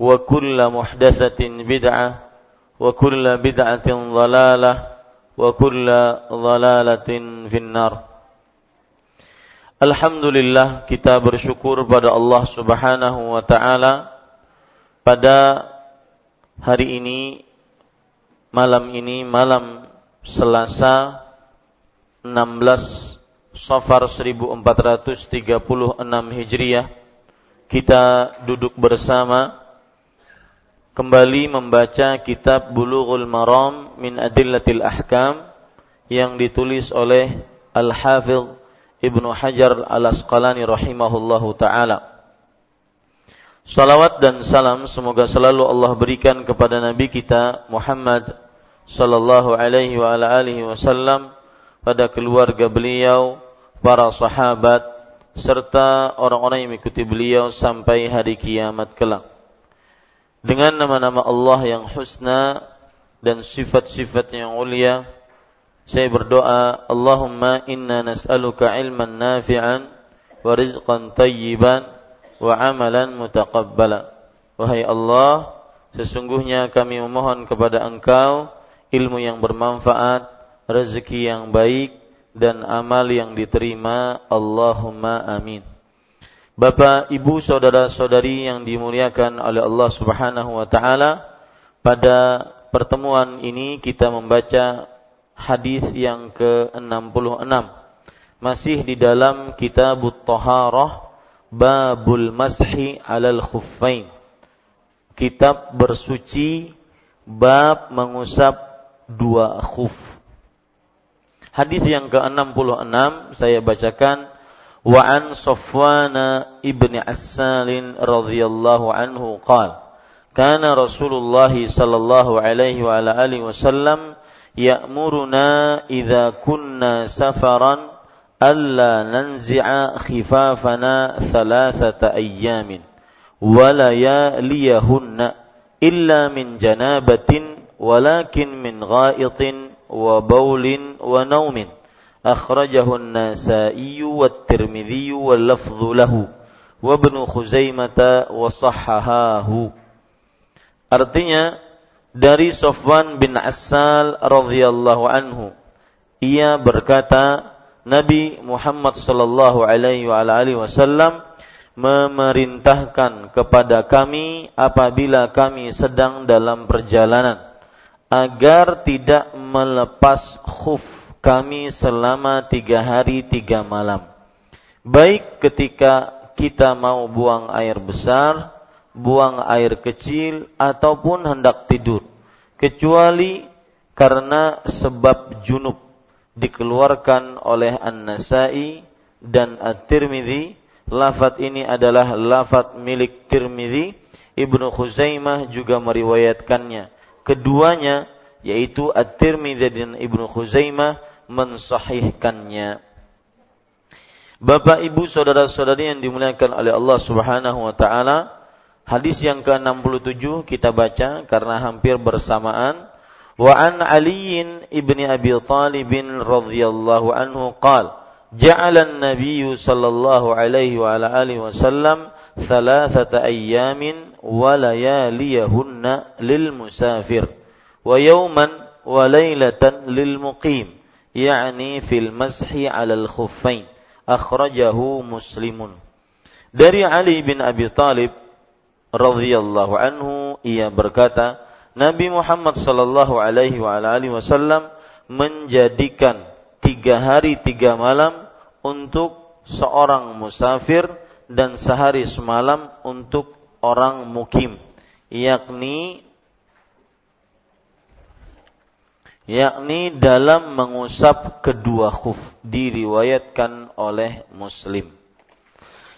وكل محدثة بدعة وكل بدعة ضلالة وكل ضلالة في النار Alhamdulillah kita bersyukur pada Allah Subhanahu wa taala pada hari ini malam ini malam Selasa 16 Safar 1436 Hijriah kita duduk bersama kembali membaca kitab Bulughul Maram min Adillatil Ahkam yang ditulis oleh Al-Hafidh Ibnu Hajar Al-Asqalani rahimahullahu taala. Salawat dan salam semoga selalu Allah berikan kepada nabi kita Muhammad sallallahu alaihi wa ala alihi wasallam pada keluarga beliau, para sahabat serta orang-orang yang mengikuti beliau sampai hari kiamat kelak dengan nama-nama Allah yang husna dan sifat-sifat yang mulia saya berdoa Allahumma inna nas'aluka ilman nafi'an wa rizqan tayyiban wa amalan mutaqabbala. Wahai Allah sesungguhnya kami memohon kepada Engkau ilmu yang bermanfaat rezeki yang baik dan amal yang diterima. Allahumma amin Bapak, Ibu, saudara-saudari yang dimuliakan oleh Allah Subhanahu wa taala, pada pertemuan ini kita membaca hadis yang ke-66 masih di dalam kitab Taharah Babul Mashi alal Khuffain. Kitab bersuci bab mengusap dua khuf. Hadis yang ke-66 saya bacakan وعن صفوان ابن عسال رضي الله عنه قال كان رسول الله صلى الله عليه وعلى آله وسلم يأمرنا إذا كنا سفرا ألا ننزع خفافنا ثلاثة أيام ولياليهن إلا من جنابة ولكن من غائط وبول ونوم. أخرجه النسائي والترمذي واللفظ له وابن خزيمة وصححاه Artinya dari Sofwan bin Asal radhiyallahu anhu ia berkata Nabi Muhammad sallallahu alaihi wa alihi wasallam memerintahkan kepada kami apabila kami sedang dalam perjalanan agar tidak melepas khuf kami selama tiga hari tiga malam. Baik ketika kita mau buang air besar, buang air kecil, ataupun hendak tidur. Kecuali karena sebab junub, dikeluarkan oleh An-Nasai dan At-Tirmidzi. Lafat ini adalah lafat milik Tirmidzi. Ibnu Khuzaimah juga meriwayatkannya. Keduanya yaitu At-Tirmidzi dan Ibnu Khuzaimah mensahihkannya. Bapak Ibu saudara-saudari yang dimuliakan oleh Allah Subhanahu wa taala, hadis yang ke-67 kita baca karena hampir bersamaan. Wa an Ali ibni Abi Thalib radhiyallahu anhu Qal Ja'ala an-nabiy sallallahu alaihi wa ala alihi wasallam thalathata ayyamin wa layaliyahunna lil musafir wa yawman wa lailatan lil muqim yakni fil mashi 'alal khuffain. Akhrajahu muslimun. Dari Ali bin Abi Thalib radhiyallahu anhu ia berkata Nabi Muhammad sallallahu alaihi wa alihi wasallam menjadikan tiga hari tiga malam untuk seorang musafir dan sehari semalam untuk orang mukim yakni yakni dalam mengusap kedua khuf diriwayatkan oleh Muslim.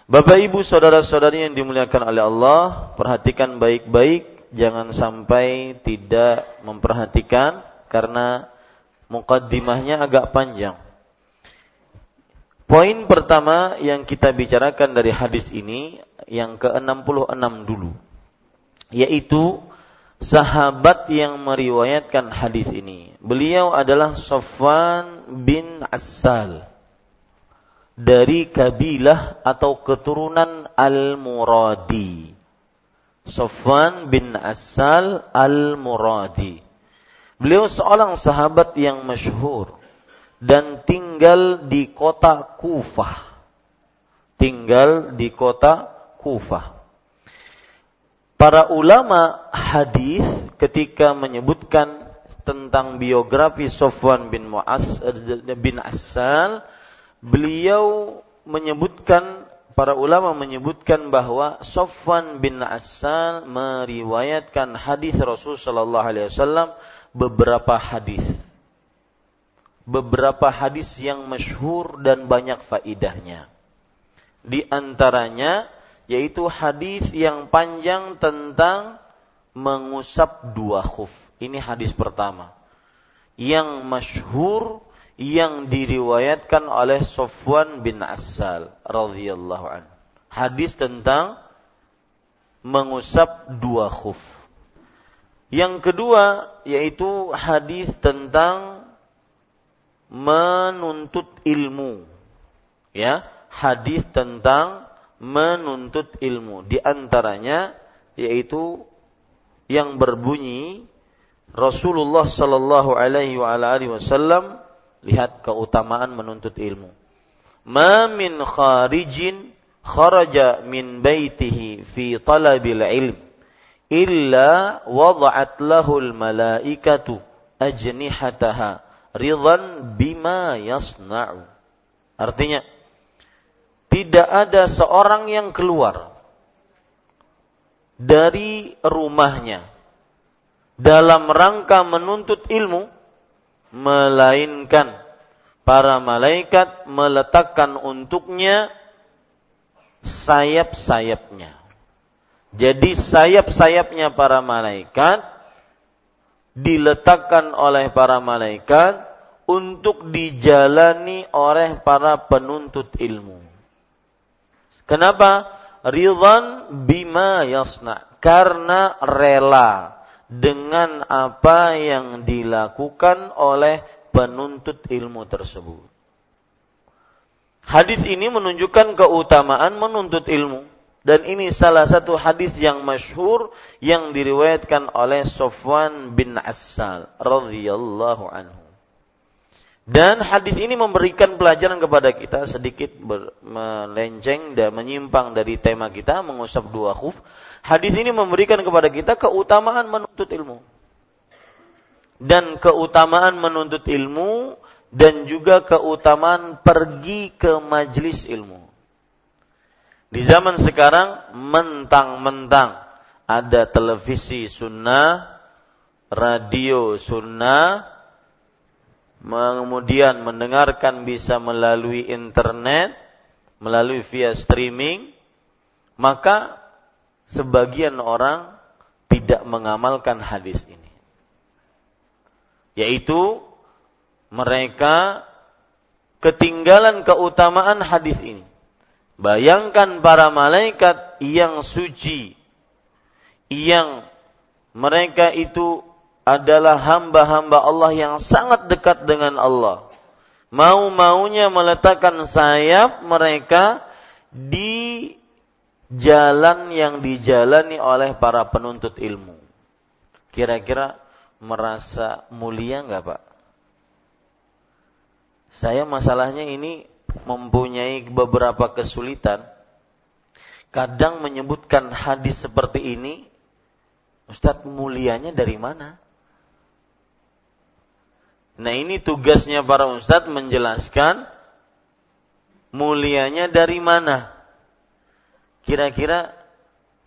Bapak Ibu saudara-saudari yang dimuliakan oleh Allah, perhatikan baik-baik jangan sampai tidak memperhatikan karena mukaddimahnya agak panjang. Poin pertama yang kita bicarakan dari hadis ini yang ke-66 dulu yaitu sahabat yang meriwayatkan hadis ini. Beliau adalah Sofwan bin Asal dari kabilah atau keturunan Al-Muradi. Sofwan bin Asal Al-Muradi. Beliau seorang sahabat yang masyhur dan tinggal di kota Kufah. Tinggal di kota Kufah. Para ulama hadis ketika menyebutkan tentang biografi Sofwan bin Mu'as bin Asal, beliau menyebutkan para ulama menyebutkan bahwa Sofwan bin Asal meriwayatkan hadis Rasul Shallallahu Alaihi Wasallam beberapa hadis, beberapa hadis yang masyhur dan banyak faidahnya. Di antaranya yaitu hadis yang panjang tentang mengusap dua khuf. Ini hadis pertama. Yang masyhur yang diriwayatkan oleh Sofwan bin Asal radhiyallahu an. Hadis tentang mengusap dua khuf. Yang kedua yaitu hadis tentang menuntut ilmu. Ya, hadis tentang menuntut ilmu. Di antaranya yaitu yang berbunyi Rasulullah Shallallahu Alaihi Wasallam lihat keutamaan menuntut ilmu. Ma min kharijin kharaja min baitihi fi talabil ilm illa wada'at lahul malaikatu ajnihataha ridhan bima yasna'u. Artinya tidak ada seorang yang keluar dari rumahnya dalam rangka menuntut ilmu melainkan para malaikat meletakkan untuknya sayap-sayapnya. Jadi sayap-sayapnya para malaikat diletakkan oleh para malaikat untuk dijalani oleh para penuntut ilmu. Kenapa? Ridhan bima yasna. Karena rela dengan apa yang dilakukan oleh penuntut ilmu tersebut. Hadis ini menunjukkan keutamaan menuntut ilmu. Dan ini salah satu hadis yang masyhur yang diriwayatkan oleh Sofwan bin Assal radhiyallahu anhu. Dan hadis ini memberikan pelajaran kepada kita sedikit melenceng dan menyimpang dari tema kita mengusap dua khuf. Hadis ini memberikan kepada kita keutamaan menuntut ilmu. Dan keutamaan menuntut ilmu dan juga keutamaan pergi ke majlis ilmu. Di zaman sekarang mentang-mentang ada televisi sunnah, radio sunnah, kemudian mendengarkan bisa melalui internet, melalui via streaming, maka sebagian orang tidak mengamalkan hadis ini. Yaitu mereka ketinggalan keutamaan hadis ini. Bayangkan para malaikat yang suci, yang mereka itu adalah hamba-hamba Allah yang sangat dekat dengan Allah. Mau-maunya meletakkan sayap mereka di jalan yang dijalani oleh para penuntut ilmu. Kira-kira merasa mulia nggak Pak? Saya masalahnya ini mempunyai beberapa kesulitan. Kadang menyebutkan hadis seperti ini, Ustadz mulianya dari mana? Nah ini tugasnya para ustadz menjelaskan mulianya dari mana. Kira-kira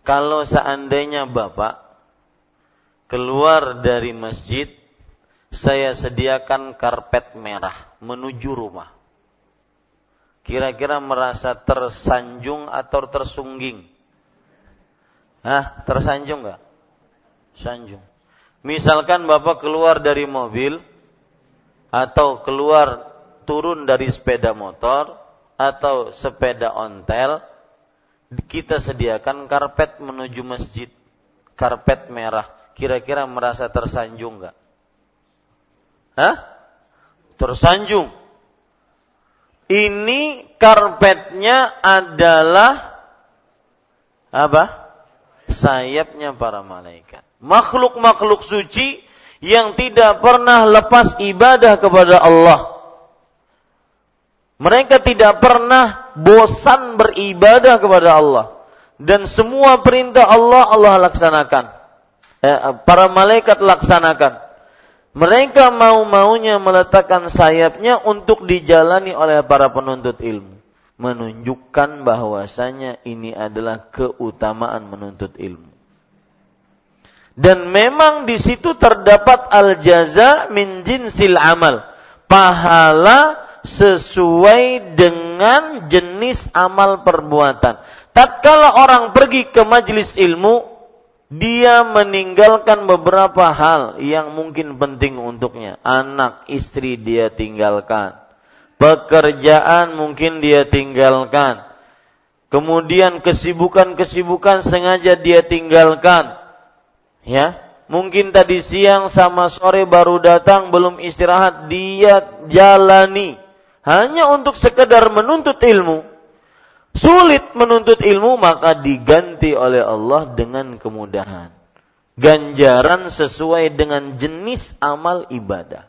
kalau seandainya Bapak keluar dari masjid, saya sediakan karpet merah menuju rumah kira-kira merasa tersanjung atau tersungging? Hah, tersanjung nggak? Sanjung. Misalkan Bapak keluar dari mobil atau keluar turun dari sepeda motor atau sepeda ontel, kita sediakan karpet menuju masjid. Karpet merah. Kira-kira merasa tersanjung nggak? Hah? Tersanjung ini karpetnya adalah apa? Sayapnya para malaikat. Makhluk-makhluk suci yang tidak pernah lepas ibadah kepada Allah. Mereka tidak pernah bosan beribadah kepada Allah. Dan semua perintah Allah, Allah laksanakan. Eh, para malaikat laksanakan mereka mau-maunya meletakkan sayapnya untuk dijalani oleh para penuntut ilmu. Menunjukkan bahwasanya ini adalah keutamaan menuntut ilmu. Dan memang di situ terdapat al-jaza min jinsil amal. Pahala sesuai dengan jenis amal perbuatan. Tatkala orang pergi ke majelis ilmu, dia meninggalkan beberapa hal yang mungkin penting untuknya. Anak, istri dia tinggalkan. Pekerjaan mungkin dia tinggalkan. Kemudian kesibukan-kesibukan sengaja dia tinggalkan. Ya, mungkin tadi siang sama sore baru datang belum istirahat dia jalani hanya untuk sekedar menuntut ilmu sulit menuntut ilmu maka diganti oleh Allah dengan kemudahan. Ganjaran sesuai dengan jenis amal ibadah.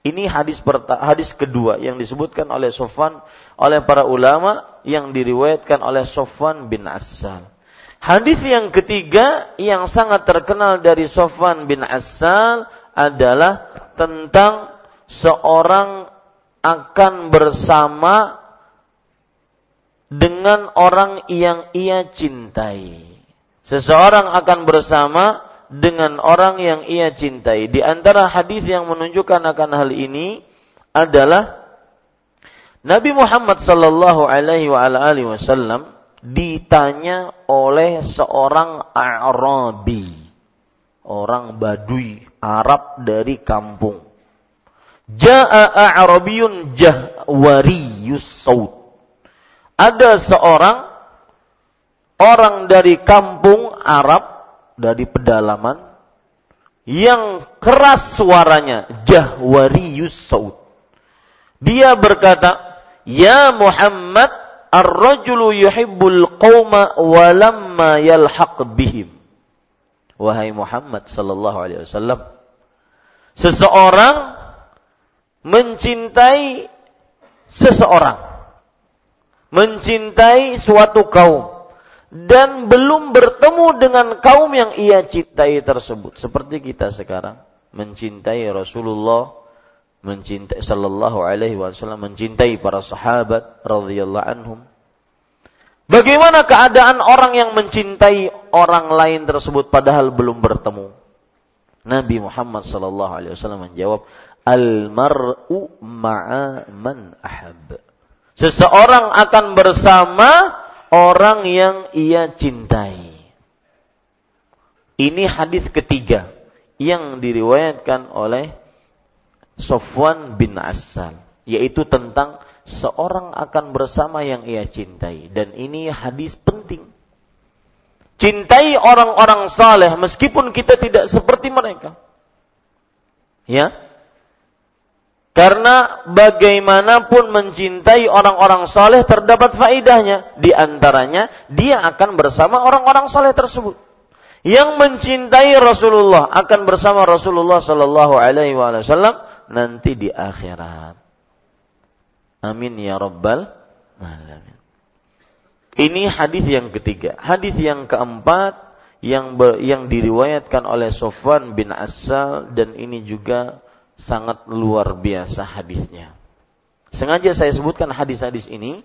Ini hadis hadis kedua yang disebutkan oleh Sofwan oleh para ulama yang diriwayatkan oleh Sofwan bin Asal. Hadis yang ketiga yang sangat terkenal dari Sofwan bin Asal adalah tentang seorang akan bersama dengan orang yang ia cintai. Seseorang akan bersama dengan orang yang ia cintai. Di antara hadis yang menunjukkan akan hal ini adalah Nabi Muhammad sallallahu alaihi wasallam ditanya oleh seorang Arabi, orang Badui Arab dari kampung. Ja'a Arabiyun jahwariyus saut ada seorang orang dari kampung Arab dari pedalaman yang keras suaranya Jahwariyus Saud. Dia berkata, "Ya Muhammad, ar-rajulu yuhibbul qauma walamma yalhaq bihim." Wahai Muhammad sallallahu alaihi wasallam, seseorang mencintai seseorang mencintai suatu kaum dan belum bertemu dengan kaum yang ia cintai tersebut seperti kita sekarang mencintai Rasulullah mencintai sallallahu alaihi wasallam mencintai para sahabat radhiyallahu anhum Bagaimana keadaan orang yang mencintai orang lain tersebut padahal belum bertemu? Nabi Muhammad sallallahu alaihi wasallam menjawab, Al-mar'u ma'a man ahab. Seseorang akan bersama orang yang ia cintai. Ini hadis ketiga yang diriwayatkan oleh Sofwan bin Asal, yaitu tentang seorang akan bersama yang ia cintai dan ini hadis penting. Cintai orang-orang saleh meskipun kita tidak seperti mereka. Ya. Karena bagaimanapun mencintai orang-orang saleh terdapat faidahnya. Di antaranya dia akan bersama orang-orang saleh tersebut. Yang mencintai Rasulullah akan bersama Rasulullah Shallallahu Alaihi Wasallam nanti di akhirat. Amin ya rabbal alamin. Ini hadis yang ketiga. Hadis yang keempat yang ber, yang diriwayatkan oleh Sofwan bin Asal dan ini juga sangat luar biasa hadisnya. Sengaja saya sebutkan hadis-hadis ini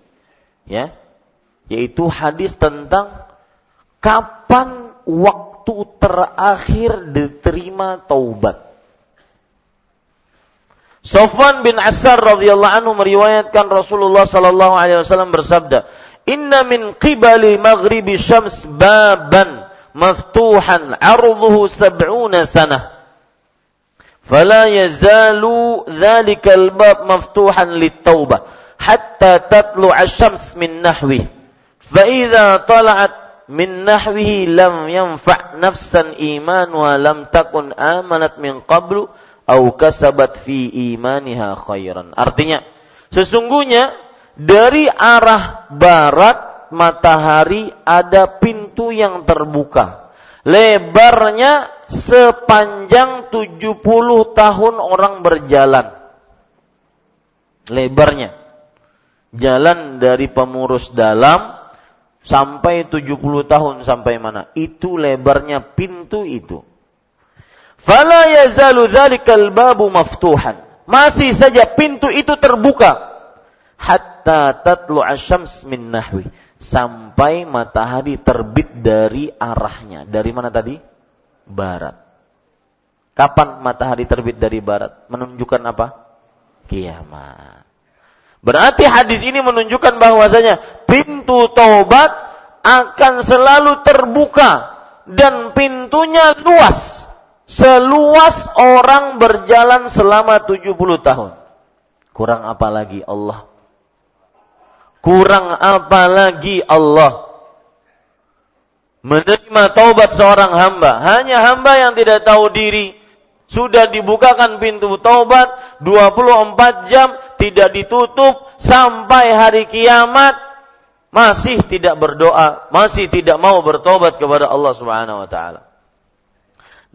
ya, yaitu hadis tentang kapan waktu terakhir diterima taubat. Sofwan bin Asar radhiyallahu anhu meriwayatkan Rasulullah sallallahu alaihi wasallam bersabda, "Inna min qibali maghribi syams baban maftuhan 'arduhu sab'una sanah." فلا يزال ذلك الباب مفتوحا للتوبة حتى تطلع الشمس من نحوه فإذا طلعت من نحوه لم ينفع نفسا إيمانها لم تكن آمنت من قبل au kasabat fi imaniha khairan. Artinya, sesungguhnya dari arah barat matahari ada pintu yang terbuka. Lebarnya sepanjang 70 tahun orang berjalan. Lebarnya. Jalan dari pemurus dalam sampai 70 tahun sampai mana? Itu lebarnya pintu itu. Fala yazalu dzalikal babu maftuhan. Masih saja pintu itu terbuka hatta tatlu asyams min nahwi sampai matahari terbit dari arahnya. Dari mana tadi? Barat. Kapan matahari terbit dari barat? Menunjukkan apa? Kiamat. Berarti hadis ini menunjukkan bahwasanya pintu taubat akan selalu terbuka dan pintunya luas seluas orang berjalan selama 70 tahun. Kurang apa lagi Allah? Kurang apa lagi Allah? Menerima taubat seorang hamba. Hanya hamba yang tidak tahu diri. Sudah dibukakan pintu taubat 24 jam tidak ditutup sampai hari kiamat masih tidak berdoa, masih tidak mau bertobat kepada Allah Subhanahu wa taala.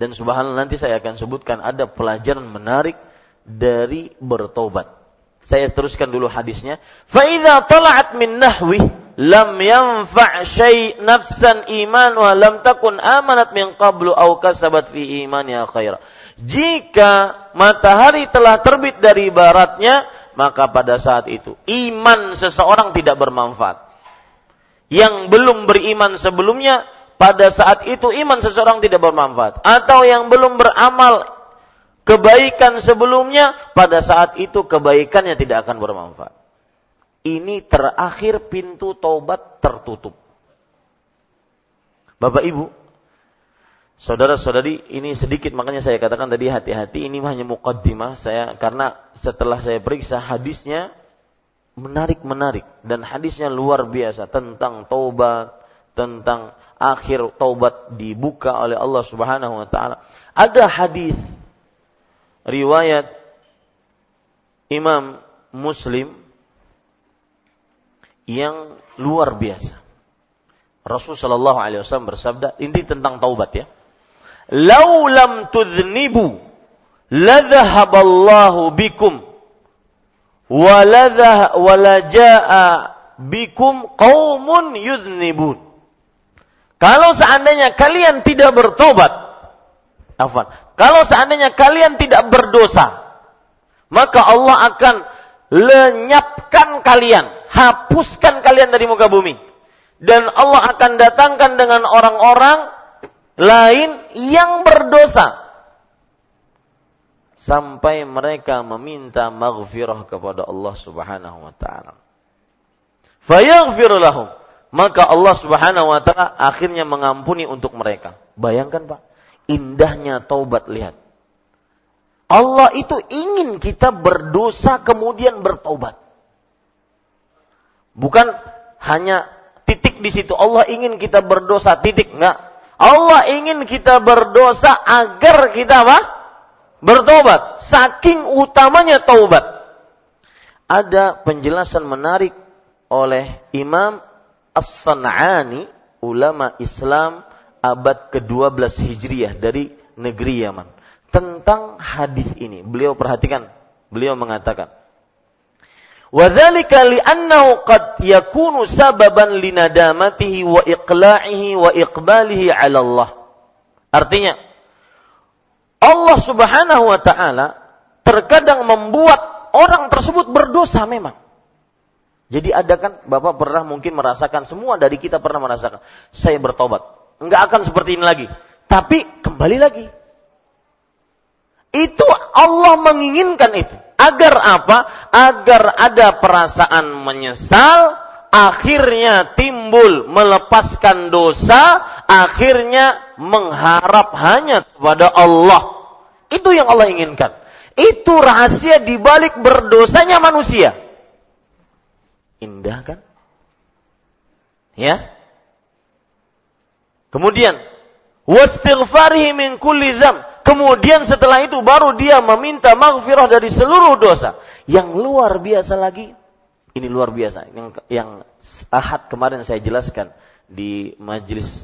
Dan subhanallah nanti saya akan sebutkan ada pelajaran menarik dari bertobat. Saya teruskan dulu hadisnya. Fa'idha tala'at min nahwi lam yanfa' syai' nafsan iman wa lam takun amanat min qablu au kasabat fi imannya khaira. Jika matahari telah terbit dari baratnya, maka pada saat itu iman seseorang tidak bermanfaat. Yang belum beriman sebelumnya pada saat itu iman seseorang tidak bermanfaat atau yang belum beramal kebaikan sebelumnya pada saat itu kebaikannya tidak akan bermanfaat. Ini terakhir pintu taubat tertutup. Bapak Ibu, saudara-saudari, ini sedikit makanya saya katakan tadi hati-hati ini hanya mukaddimah saya karena setelah saya periksa hadisnya menarik-menarik dan hadisnya luar biasa tentang taubat, tentang akhir taubat dibuka oleh Allah Subhanahu wa taala. Ada hadis riwayat Imam Muslim yang luar biasa. Rasul Shallallahu Alaihi Wasallam bersabda, ini tentang taubat ya. Lau lam tudhnibu, ladhahaballahu bikum, waladha walaja'a bikum qaumun yudhnibun. Kalau seandainya kalian tidak bertobat, afan. Kalau seandainya kalian tidak berdosa, maka Allah akan lenyapkan kalian, hapuskan kalian dari muka bumi. Dan Allah akan datangkan dengan orang-orang lain yang berdosa. sampai mereka meminta maghfirah kepada Allah Subhanahu wa taala. Fayaghfir. Maka Allah Subhanahu wa taala akhirnya mengampuni untuk mereka. Bayangkan, Pak, indahnya taubat lihat. Allah itu ingin kita berdosa kemudian bertobat. Bukan hanya titik di situ. Allah ingin kita berdosa titik enggak. Allah ingin kita berdosa agar kita apa? Bertobat. Saking utamanya taubat. Ada penjelasan menarik oleh Imam As-San'ani, ulama Islam abad ke-12 Hijriah dari negeri Yaman tentang hadis ini. Beliau perhatikan, beliau mengatakan, "Wadzalika li'annahu qad yakunu sababan linadamatihi wa iqla'ihi wa iqbalihi 'ala Allah." Artinya, Allah Subhanahu wa taala terkadang membuat orang tersebut berdosa memang. Jadi ada kan Bapak pernah mungkin merasakan semua dari kita pernah merasakan saya bertobat. Enggak akan seperti ini lagi. Tapi kembali lagi itu Allah menginginkan itu. Agar apa? Agar ada perasaan menyesal, akhirnya timbul melepaskan dosa, akhirnya mengharap hanya kepada Allah. Itu yang Allah inginkan. Itu rahasia dibalik berdosanya manusia. Indah kan? Ya. Kemudian, wastighfarihi min kulli dzam Kemudian setelah itu baru dia meminta maghfirah dari seluruh dosa. Yang luar biasa lagi, ini luar biasa. Yang, yang ahad kemarin saya jelaskan di majelis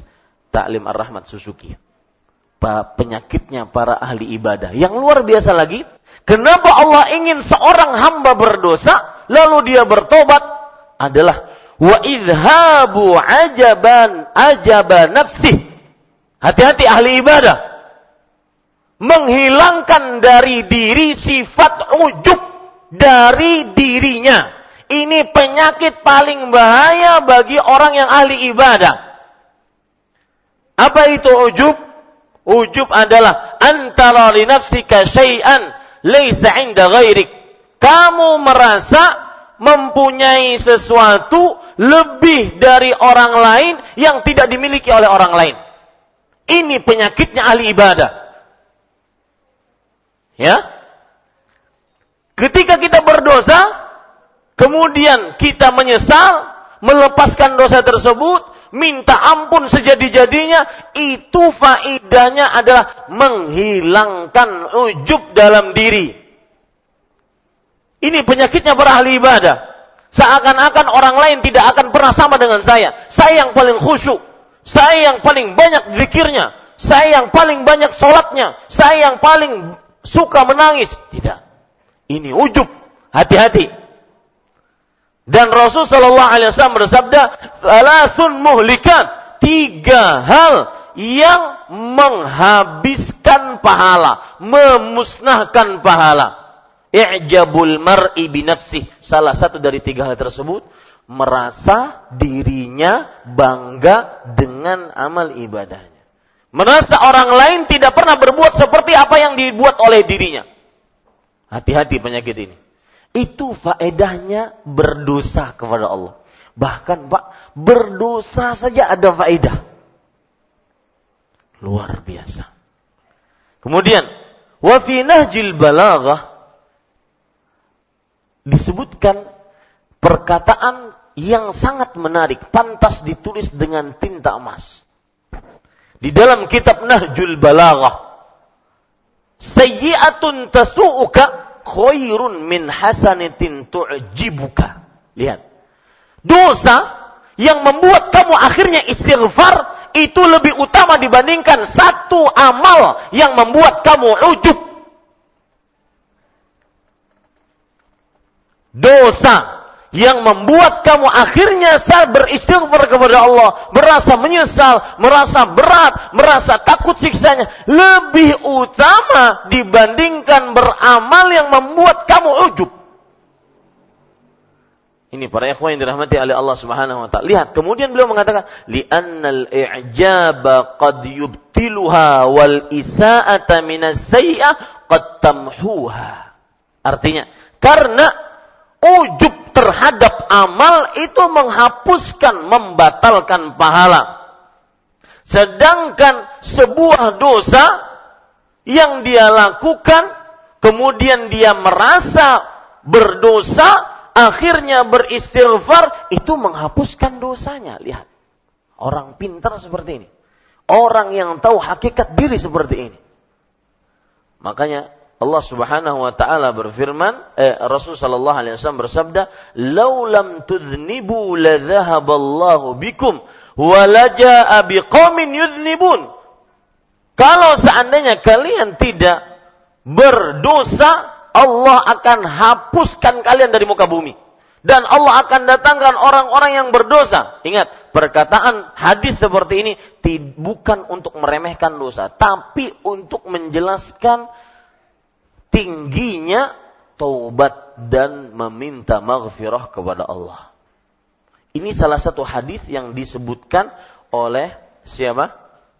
Taklim Ar-Rahmat Suzuki. Penyakitnya para ahli ibadah. Yang luar biasa lagi, kenapa Allah ingin seorang hamba berdosa, lalu dia bertobat, adalah wa idhabu ajaban ajaba nafsih. Hati-hati ahli ibadah menghilangkan dari diri sifat ujub dari dirinya. Ini penyakit paling bahaya bagi orang yang ahli ibadah. Apa itu ujub? Ujub adalah antara li nafsika syai'an laysa 'inda ghairik. Kamu merasa mempunyai sesuatu lebih dari orang lain yang tidak dimiliki oleh orang lain. Ini penyakitnya ahli ibadah. Ya. Ketika kita berdosa, kemudian kita menyesal, melepaskan dosa tersebut, minta ampun sejadi-jadinya, itu faidahnya adalah menghilangkan ujub dalam diri. Ini penyakitnya para ahli ibadah. Seakan-akan orang lain tidak akan pernah sama dengan saya. Saya yang paling khusyuk. Saya yang paling banyak zikirnya. Saya yang paling banyak sholatnya. Saya yang paling suka menangis. Tidak. Ini ujub. Hati-hati. Dan Rasul Shallallahu Alaihi Wasallam bersabda, "Thalathun muhlikat." Tiga hal yang menghabiskan pahala, memusnahkan pahala. I'jabul mar'i binafsih. Salah satu dari tiga hal tersebut merasa dirinya bangga dengan amal ibadahnya. Merasa orang lain tidak pernah berbuat seperti apa yang dibuat oleh dirinya. Hati-hati penyakit ini. Itu faedahnya berdosa kepada Allah. Bahkan Pak, berdosa saja ada faedah. Luar biasa. Kemudian, wa fi disebutkan perkataan yang sangat menarik, pantas ditulis dengan tinta emas. Di dalam kitab Nahjul Balaghah sayyi'atun tasu'uka khairun min hasanatin tu'jibuka. Lihat. Dosa yang membuat kamu akhirnya istighfar itu lebih utama dibandingkan satu amal yang membuat kamu ujub dosa yang membuat kamu akhirnya saat beristighfar kepada Allah, merasa menyesal, merasa berat, merasa takut siksanya, lebih utama dibandingkan beramal yang membuat kamu ujub. Ini para ikhwan yang dirahmati oleh Allah Subhanahu wa taala. Lihat, kemudian beliau mengatakan, "Li'annal i'jaba qad yubtiluha wal isa'ata minas sayyi'ah qad tamhuha." Artinya, karena ujub terhadap amal itu menghapuskan, membatalkan pahala. Sedangkan sebuah dosa yang dia lakukan, kemudian dia merasa berdosa, akhirnya beristighfar, itu menghapuskan dosanya. Lihat, orang pintar seperti ini. Orang yang tahu hakikat diri seperti ini. Makanya Allah Subhanahu wa taala berfirman, eh, Rasul sallallahu alaihi wasallam bersabda, "Lau lam tudhnibu la dhahaballahu bikum wa la biqaumin yudhnibun." Kalau seandainya kalian tidak berdosa, Allah akan hapuskan kalian dari muka bumi. Dan Allah akan datangkan orang-orang yang berdosa. Ingat, perkataan hadis seperti ini bukan untuk meremehkan dosa, tapi untuk menjelaskan tingginya taubat dan meminta maghfirah kepada Allah. Ini salah satu hadis yang disebutkan oleh siapa?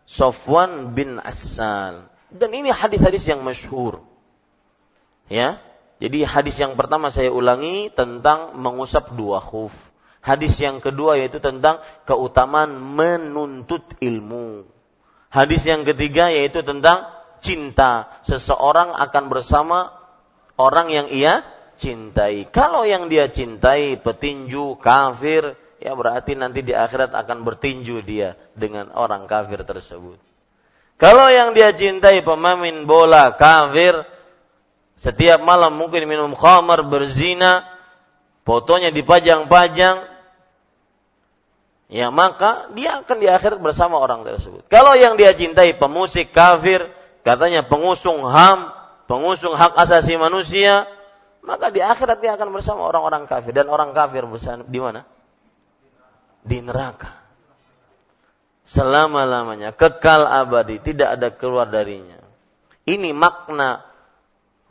Sofwan bin Asal. Dan ini hadis-hadis yang masyhur. Ya. Jadi hadis yang pertama saya ulangi tentang mengusap dua khuf. Hadis yang kedua yaitu tentang keutamaan menuntut ilmu. Hadis yang ketiga yaitu tentang cinta. Seseorang akan bersama orang yang ia cintai. Kalau yang dia cintai petinju, kafir, ya berarti nanti di akhirat akan bertinju dia dengan orang kafir tersebut. Kalau yang dia cintai pemain bola kafir, setiap malam mungkin minum khamar, berzina, fotonya dipajang-pajang, ya maka dia akan di akhirat bersama orang tersebut. Kalau yang dia cintai pemusik kafir, katanya pengusung HAM, pengusung hak asasi manusia, maka di akhirat dia akan bersama orang-orang kafir dan orang kafir bersama di mana? di neraka. Selama-lamanya, kekal abadi, tidak ada keluar darinya. Ini makna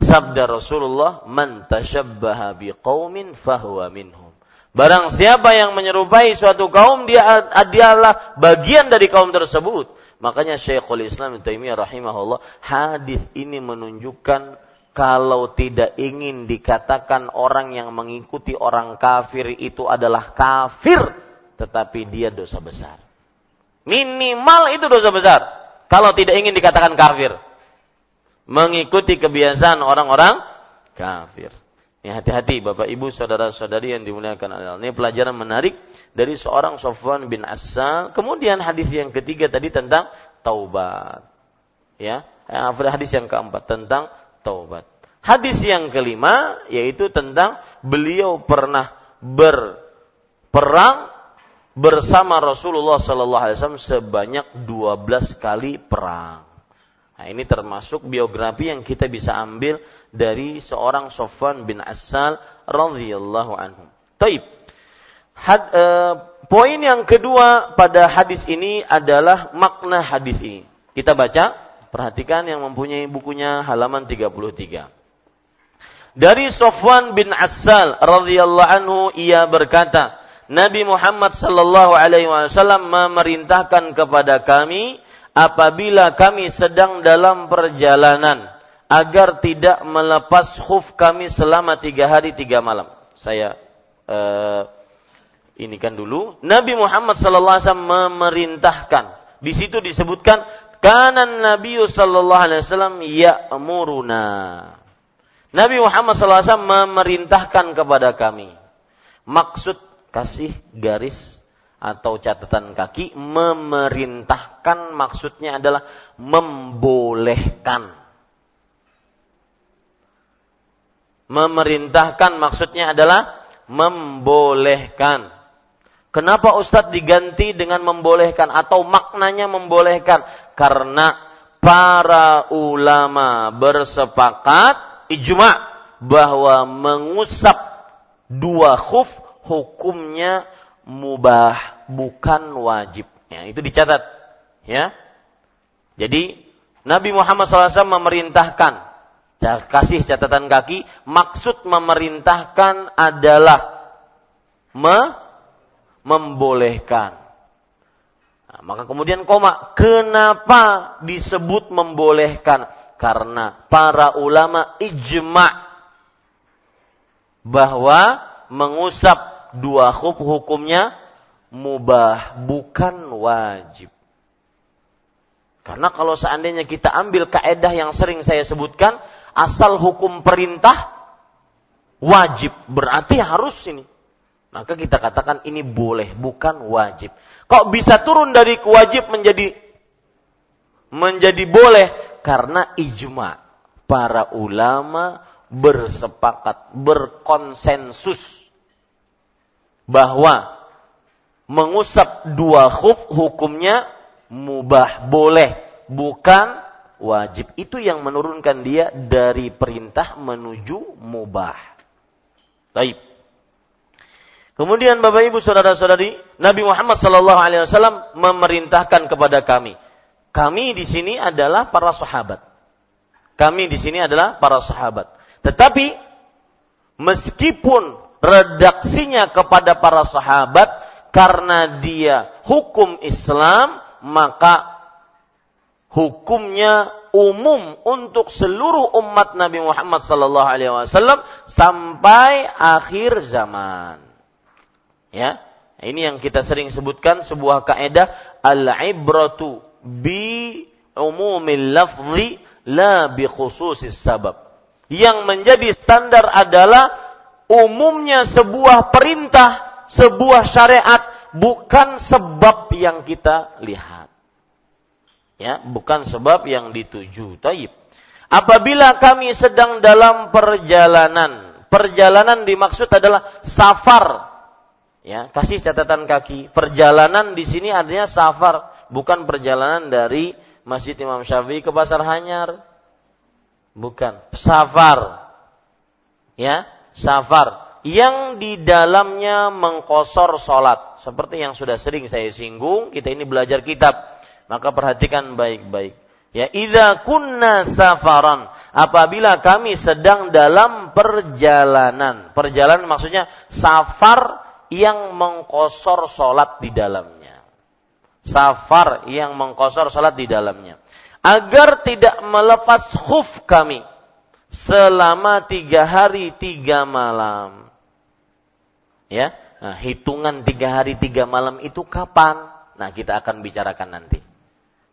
sabda Rasulullah, "Man tashabbaha biqaumin fahuwa minhum." Barang siapa yang menyerupai suatu kaum, dia adalah bagian dari kaum tersebut. Makanya Syekhul Islam Taimiyah rahimahullah, hadis ini menunjukkan kalau tidak ingin dikatakan orang yang mengikuti orang kafir itu adalah kafir, tetapi dia dosa besar. Minimal itu dosa besar. Kalau tidak ingin dikatakan kafir. Mengikuti kebiasaan orang-orang kafir. Ini hati-hati Bapak Ibu saudara-saudari yang dimuliakan Allah. Ini pelajaran menarik dari seorang Sofwan bin Asal. Kemudian hadis yang ketiga tadi tentang taubat. Ya, hadis yang keempat tentang taubat. Hadis yang kelima yaitu tentang beliau pernah berperang bersama Rasulullah Sallallahu Alaihi Wasallam sebanyak 12 kali perang. Nah, ini termasuk biografi yang kita bisa ambil dari seorang Sofwan bin Asal radhiyallahu anhu. Taib. Had, eh, poin yang kedua pada hadis ini adalah makna hadis ini. Kita baca, perhatikan yang mempunyai bukunya halaman 33. Dari Sofwan bin Asal radhiyallahu anhu ia berkata, Nabi Muhammad sallallahu alaihi wasallam memerintahkan kepada kami apabila kami sedang dalam perjalanan agar tidak melepas khuf kami selama tiga hari tiga malam. Saya uh, ini kan dulu Nabi Muhammad wasallam memerintahkan. Di situ disebutkan kanan Nabi sallallahu alaihi wasallam ya'muruna. Nabi Muhammad sallallahu alaihi wasallam memerintahkan kepada kami. Maksud kasih garis atau catatan kaki memerintahkan maksudnya adalah membolehkan. Memerintahkan maksudnya adalah membolehkan. Kenapa Ustadz diganti dengan membolehkan atau maknanya membolehkan? Karena para ulama bersepakat ijma bahwa mengusap dua khuf hukumnya mubah bukan wajib. Ya, itu dicatat. Ya. Jadi Nabi Muhammad SAW memerintahkan kasih catatan kaki maksud memerintahkan adalah me membolehkan. Nah, maka kemudian koma, kenapa disebut membolehkan? Karena para ulama ijma bahwa mengusap dua khuf hukumnya mubah, bukan wajib. Karena kalau seandainya kita ambil kaedah yang sering saya sebutkan, asal hukum perintah wajib, berarti harus ini. Maka kita katakan ini boleh, bukan wajib. Kok bisa turun dari wajib menjadi menjadi boleh? Karena ijma para ulama bersepakat, berkonsensus bahwa mengusap dua khuf hukumnya mubah, boleh, bukan wajib. Itu yang menurunkan dia dari perintah menuju mubah. Taib. Kemudian Bapak Ibu saudara-saudari, Nabi Muhammad sallallahu alaihi wasallam memerintahkan kepada kami. Kami di sini adalah para sahabat. Kami di sini adalah para sahabat. Tetapi meskipun redaksinya kepada para sahabat karena dia hukum Islam maka hukumnya umum untuk seluruh umat Nabi Muhammad sallallahu alaihi wasallam sampai akhir zaman. Ya. Ini yang kita sering sebutkan sebuah kaidah al-ibratu bi umumil lafzi la bi khususis sabab. Yang menjadi standar adalah umumnya sebuah perintah, sebuah syariat bukan sebab yang kita lihat. Ya, bukan sebab yang dituju. Taib. Apabila kami sedang dalam perjalanan, perjalanan dimaksud adalah safar. Ya, kasih catatan kaki. Perjalanan di sini artinya safar, bukan perjalanan dari Masjid Imam Syafi'i ke Pasar Hanyar. Bukan, safar. Ya, safar yang di dalamnya mengkosor sholat. Seperti yang sudah sering saya singgung, kita ini belajar kitab. Maka perhatikan baik-baik. Ya, idza kunna safaran. Apabila kami sedang dalam perjalanan. Perjalanan maksudnya safar yang mengkosor sholat di dalamnya. Safar yang mengkosor sholat di dalamnya. Agar tidak melepas khuf kami selama tiga hari tiga malam. Ya, nah, hitungan tiga hari tiga malam itu kapan? Nah, kita akan bicarakan nanti.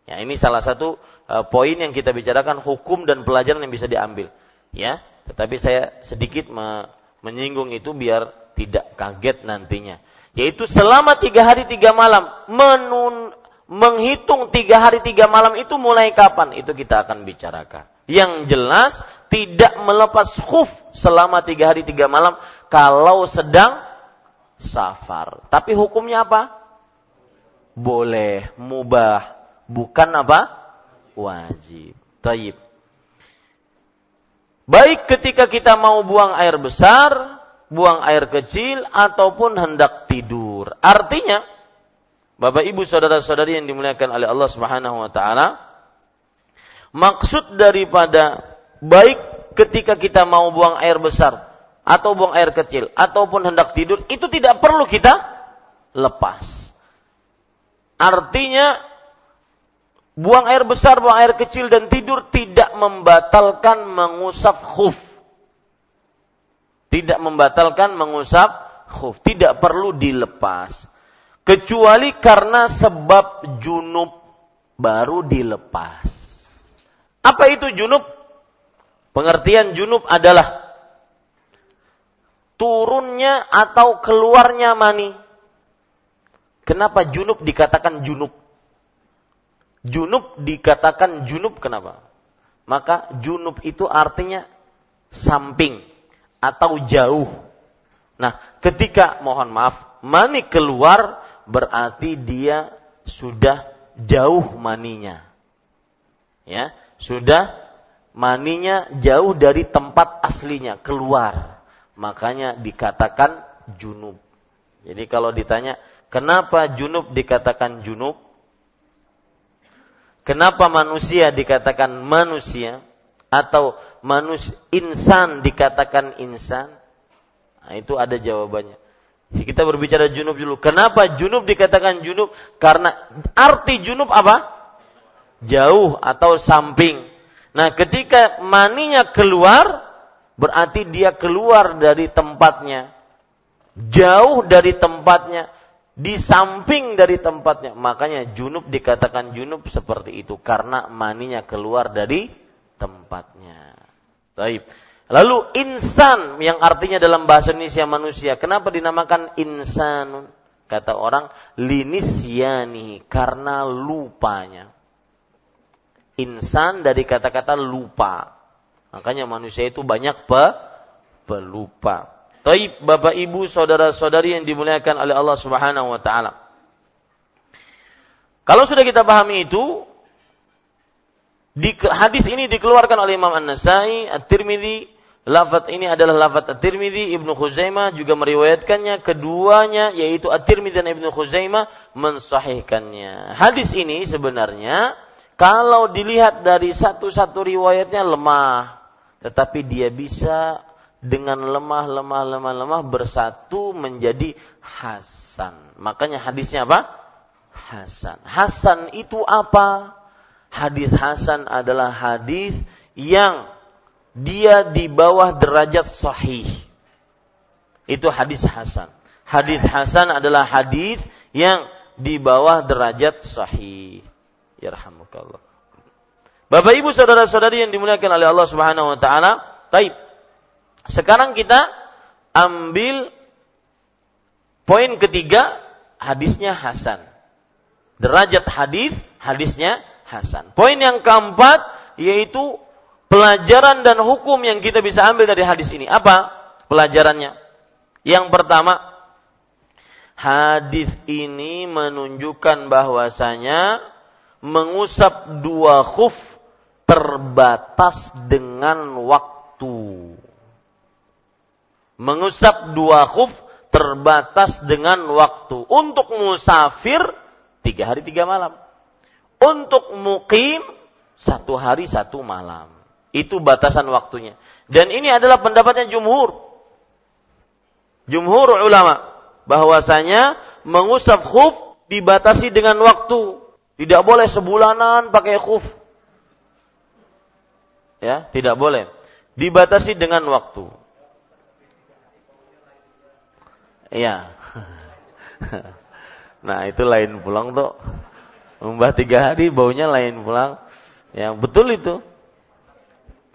Ya, ini salah satu uh, poin yang kita bicarakan hukum dan pelajaran yang bisa diambil. Ya, tetapi saya sedikit me menyinggung itu biar tidak kaget nantinya. Yaitu selama tiga hari tiga malam menun menghitung tiga hari tiga malam itu mulai kapan? Itu kita akan bicarakan. Yang jelas tidak melepas khuf selama tiga hari tiga malam kalau sedang safar. Tapi hukumnya apa? Boleh, mubah, bukan apa? Wajib. Taib. Baik ketika kita mau buang air besar, buang air kecil, ataupun hendak tidur. Artinya, Bapak Ibu saudara-saudari yang dimuliakan oleh Allah Subhanahu wa taala, maksud daripada baik ketika kita mau buang air besar atau buang air kecil ataupun hendak tidur itu tidak perlu kita lepas. Artinya buang air besar, buang air kecil dan tidur tidak membatalkan mengusap khuf. Tidak membatalkan mengusap khuf, tidak perlu dilepas. Kecuali karena sebab junub baru dilepas. Apa itu junub? Pengertian junub adalah turunnya atau keluarnya mani. Kenapa junub dikatakan junub? Junub dikatakan junub kenapa? Maka junub itu artinya samping atau jauh. Nah, ketika mohon maaf mani keluar berarti dia sudah jauh maninya. Ya, sudah maninya jauh dari tempat aslinya keluar makanya dikatakan junub. Jadi kalau ditanya, kenapa junub dikatakan junub? Kenapa manusia dikatakan manusia? Atau manus insan dikatakan insan? Nah, itu ada jawabannya. Kita berbicara junub dulu. Kenapa junub dikatakan junub? Karena arti junub apa? Jauh atau samping. Nah, ketika maninya keluar, berarti dia keluar dari tempatnya. Jauh dari tempatnya. Di samping dari tempatnya. Makanya junub dikatakan junub seperti itu. Karena maninya keluar dari tempatnya. Baik. Lalu insan yang artinya dalam bahasa Indonesia manusia. Kenapa dinamakan insanun? Kata orang linisyani karena lupanya. Insan dari kata-kata lupa. Makanya manusia itu banyak pe pelupa. Taib Bapak Ibu saudara-saudari yang dimuliakan oleh Allah Subhanahu wa taala. Kalau sudah kita pahami itu, di hadis ini dikeluarkan oleh Imam An-Nasai, At-Tirmidzi, Lafat ini adalah lafat At-Tirmidzi, Ibnu Khuzaimah juga meriwayatkannya, keduanya yaitu At-Tirmidzi dan Ibnu Khuzaimah mensahihkannya. Hadis ini sebenarnya kalau dilihat dari satu-satu riwayatnya lemah, tetapi dia bisa dengan lemah lemah lemah lemah bersatu menjadi hasan. Makanya hadisnya apa? Hasan. Hasan itu apa? Hadis hasan adalah hadis yang dia di bawah derajat sahih. Itu hadis hasan. Hadis hasan adalah hadis yang di bawah derajat sahih. Ya rahmukallah. Bapak Ibu saudara-saudari yang dimuliakan oleh Allah Subhanahu wa taala, taib. Sekarang kita ambil poin ketiga, hadisnya hasan. Derajat hadis, hadisnya hasan. Poin yang keempat yaitu pelajaran dan hukum yang kita bisa ambil dari hadis ini. Apa pelajarannya? Yang pertama, hadis ini menunjukkan bahwasanya mengusap dua khuf terbatas dengan waktu. Mengusap dua khuf terbatas dengan waktu. Untuk musafir, tiga hari tiga malam. Untuk mukim, satu hari satu malam. Itu batasan waktunya. Dan ini adalah pendapatnya jumhur. Jumhur ulama bahwasanya mengusap khuf dibatasi dengan waktu. Tidak boleh sebulanan pakai khuf. Ya, tidak boleh. Dibatasi dengan waktu. Iya. Nah, itu lain pulang tuh. Mbah tiga hari baunya lain pulang. Ya, betul itu.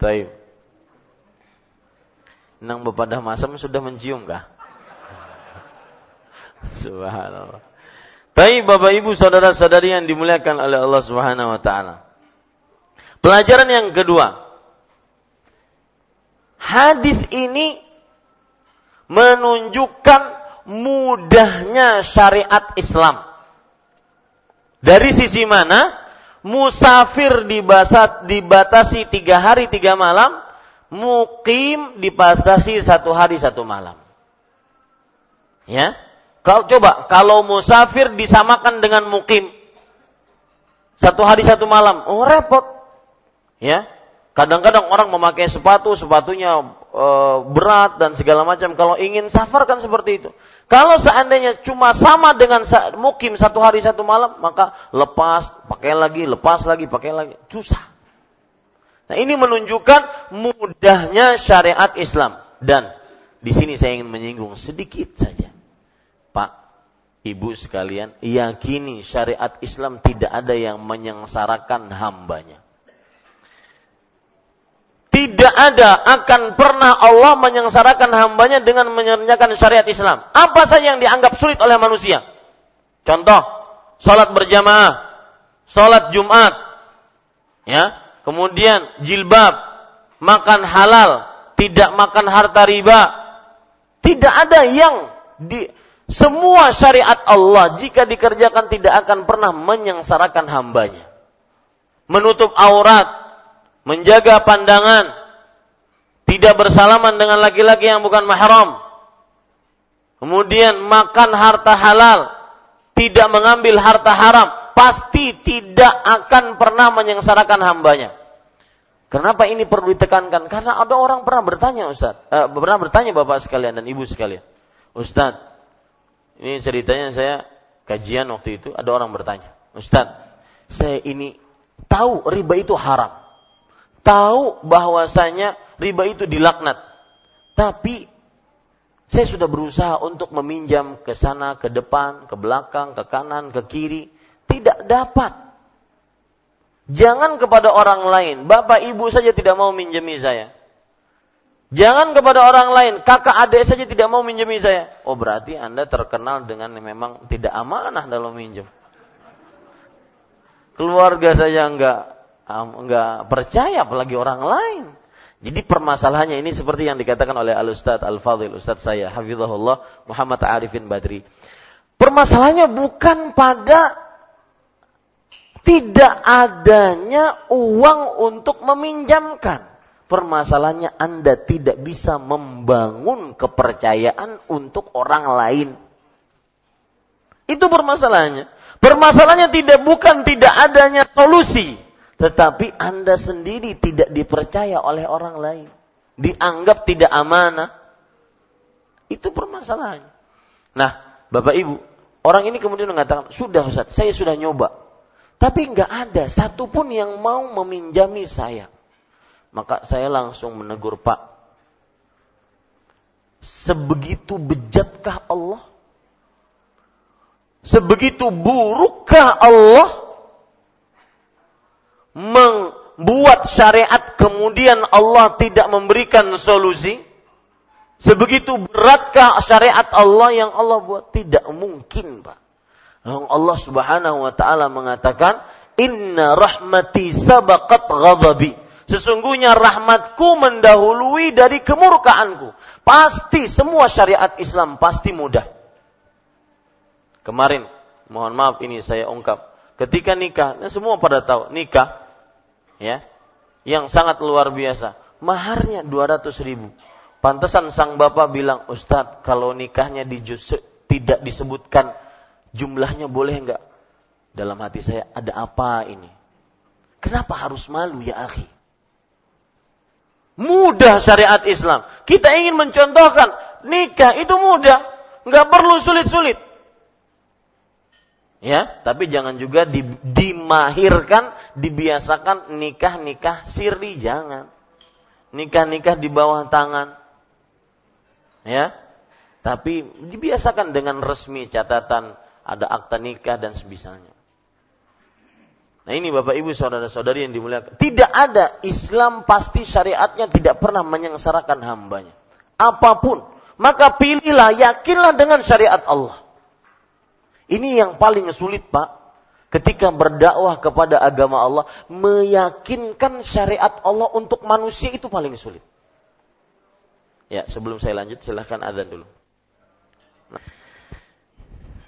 Taib. Nang bepadah masam sudah mencium kah? Subhanallah. Baik Bapak Ibu saudara-saudari yang dimuliakan oleh Allah Subhanahu wa taala. Pelajaran yang kedua. Hadis ini menunjukkan mudahnya syariat Islam. Dari sisi mana? musafir dibasat, dibatasi tiga hari tiga malam, mukim dibatasi satu hari satu malam. Ya, kalau coba kalau musafir disamakan dengan mukim satu hari satu malam, oh repot. Ya, kadang-kadang orang memakai sepatu, sepatunya e, berat dan segala macam. Kalau ingin safar kan seperti itu. Kalau seandainya cuma sama dengan mukim satu hari satu malam, maka lepas, pakai lagi, lepas lagi, pakai lagi. Susah. Nah ini menunjukkan mudahnya syariat Islam. Dan di sini saya ingin menyinggung sedikit saja. Pak, ibu sekalian, yakini syariat Islam tidak ada yang menyengsarakan hambanya. Tidak ada akan pernah Allah menyengsarakan hambanya dengan mengerjakan syariat Islam. Apa saja yang dianggap sulit oleh manusia. Contoh, sholat berjamaah, sholat Jumat, ya, kemudian jilbab, makan halal, tidak makan harta riba. Tidak ada yang di semua syariat Allah jika dikerjakan tidak akan pernah menyengsarakan hambanya. Menutup aurat, menjaga pandangan, tidak bersalaman dengan laki-laki yang bukan mahram, kemudian makan harta halal, tidak mengambil harta haram, pasti tidak akan pernah menyengsarakan hambanya. Kenapa ini perlu ditekankan? Karena ada orang pernah bertanya Ustaz, eh, pernah bertanya Bapak sekalian dan Ibu sekalian. Ustaz, Ini ceritanya saya kajian waktu itu ada orang bertanya, Ustaz, saya ini tahu riba itu haram. Tahu bahwasanya riba itu dilaknat. Tapi saya sudah berusaha untuk meminjam ke sana, ke depan, ke belakang, ke kanan, ke kiri. Tidak dapat. Jangan kepada orang lain. Bapak ibu saja tidak mau minjemi saya. Jangan kepada orang lain, kakak adik saja tidak mau minjemi saya. Oh berarti Anda terkenal dengan memang tidak amanah dalam minjem. Keluarga saya enggak enggak percaya apalagi orang lain. Jadi permasalahannya ini seperti yang dikatakan oleh Al Ustaz Al Fadil Ustaz saya Hafizahullah Muhammad Arifin Badri. Permasalahannya bukan pada tidak adanya uang untuk meminjamkan Permasalahannya Anda tidak bisa membangun kepercayaan untuk orang lain. Itu permasalahannya. Permasalahannya tidak bukan tidak adanya solusi, tetapi Anda sendiri tidak dipercaya oleh orang lain. Dianggap tidak amanah. Itu permasalahannya. Nah, Bapak Ibu, orang ini kemudian mengatakan, sudah Ustaz, saya sudah nyoba. Tapi nggak ada satupun yang mau meminjami saya. Maka saya langsung menegur Pak. Sebegitu bejatkah Allah? Sebegitu burukkah Allah membuat syariat kemudian Allah tidak memberikan solusi? Sebegitu beratkah syariat Allah yang Allah buat? Tidak mungkin, Pak. Allah Subhanahu wa taala mengatakan, "Inna rahmati sabaqat ghadabi." Sesungguhnya rahmatku mendahului dari kemurkaanku. Pasti semua syariat Islam pasti mudah. Kemarin, mohon maaf ini saya ungkap. Ketika nikah, dan semua pada tahu nikah, ya, yang sangat luar biasa. Maharnya 200 ribu. Pantesan sang bapak bilang, Ustadz, kalau nikahnya di tidak disebutkan jumlahnya boleh enggak? Dalam hati saya, ada apa ini? Kenapa harus malu ya akhi? Mudah syariat Islam. Kita ingin mencontohkan nikah itu mudah, nggak perlu sulit-sulit. Ya, tapi jangan juga di, dimahirkan, dibiasakan nikah-nikah siri, jangan. Nikah-nikah di bawah tangan. Ya. Tapi dibiasakan dengan resmi catatan ada akta nikah dan sebisanya. Nah ini Bapak Ibu saudara-saudari yang dimuliakan. Tidak ada Islam pasti syariatnya tidak pernah menyengsarakan hambanya. Apa pun. Maka pilihlah, yakinlah dengan syariat Allah. Ini yang paling sulit Pak. Ketika berdakwah kepada agama Allah. Meyakinkan syariat Allah untuk manusia itu paling sulit. Ya sebelum saya lanjut silahkan azan dulu. Nah.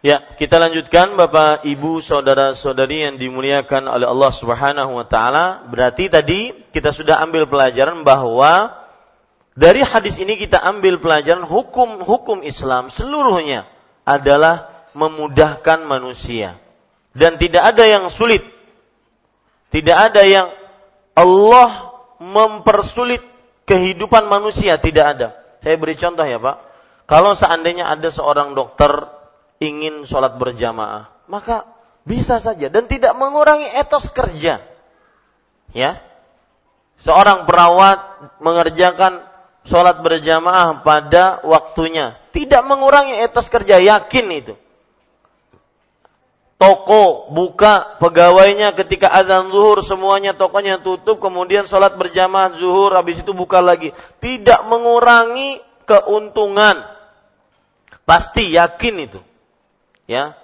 Ya, kita lanjutkan Bapak, Ibu, saudara-saudari yang dimuliakan oleh Allah Subhanahu wa taala. Berarti tadi kita sudah ambil pelajaran bahwa dari hadis ini kita ambil pelajaran hukum-hukum Islam seluruhnya adalah memudahkan manusia dan tidak ada yang sulit. Tidak ada yang Allah mempersulit kehidupan manusia, tidak ada. Saya beri contoh ya, Pak. Kalau seandainya ada seorang dokter ingin sholat berjamaah, maka bisa saja dan tidak mengurangi etos kerja. Ya, seorang perawat mengerjakan sholat berjamaah pada waktunya, tidak mengurangi etos kerja, yakin itu. Toko buka pegawainya ketika azan zuhur semuanya tokonya tutup kemudian sholat berjamaah zuhur habis itu buka lagi tidak mengurangi keuntungan pasti yakin itu Ya.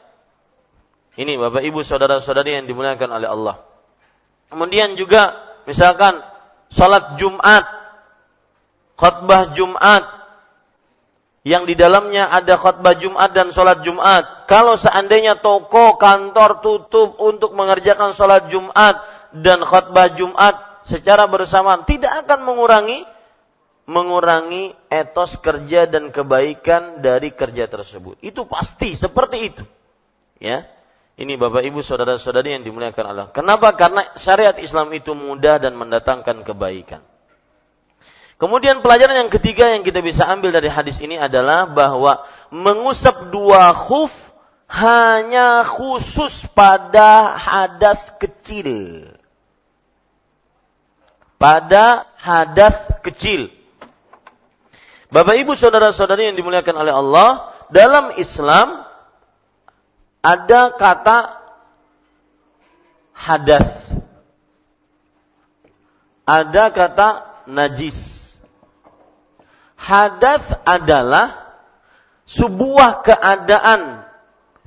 Ini Bapak Ibu saudara-saudari yang dimuliakan oleh Allah. Kemudian juga misalkan salat Jumat, khutbah Jumat yang di dalamnya ada khutbah Jumat dan salat Jumat. Kalau seandainya toko, kantor tutup untuk mengerjakan salat Jumat dan khutbah Jumat secara bersamaan, tidak akan mengurangi mengurangi etos kerja dan kebaikan dari kerja tersebut. Itu pasti seperti itu. Ya. Ini Bapak Ibu saudara-saudari yang dimuliakan Allah. Kenapa? Karena syariat Islam itu mudah dan mendatangkan kebaikan. Kemudian pelajaran yang ketiga yang kita bisa ambil dari hadis ini adalah bahwa mengusap dua khuf hanya khusus pada hadas kecil. Pada hadas kecil. Bapak Ibu saudara-saudari yang dimuliakan oleh Allah, dalam Islam ada kata hadas. Ada kata najis Hadas adalah sebuah keadaan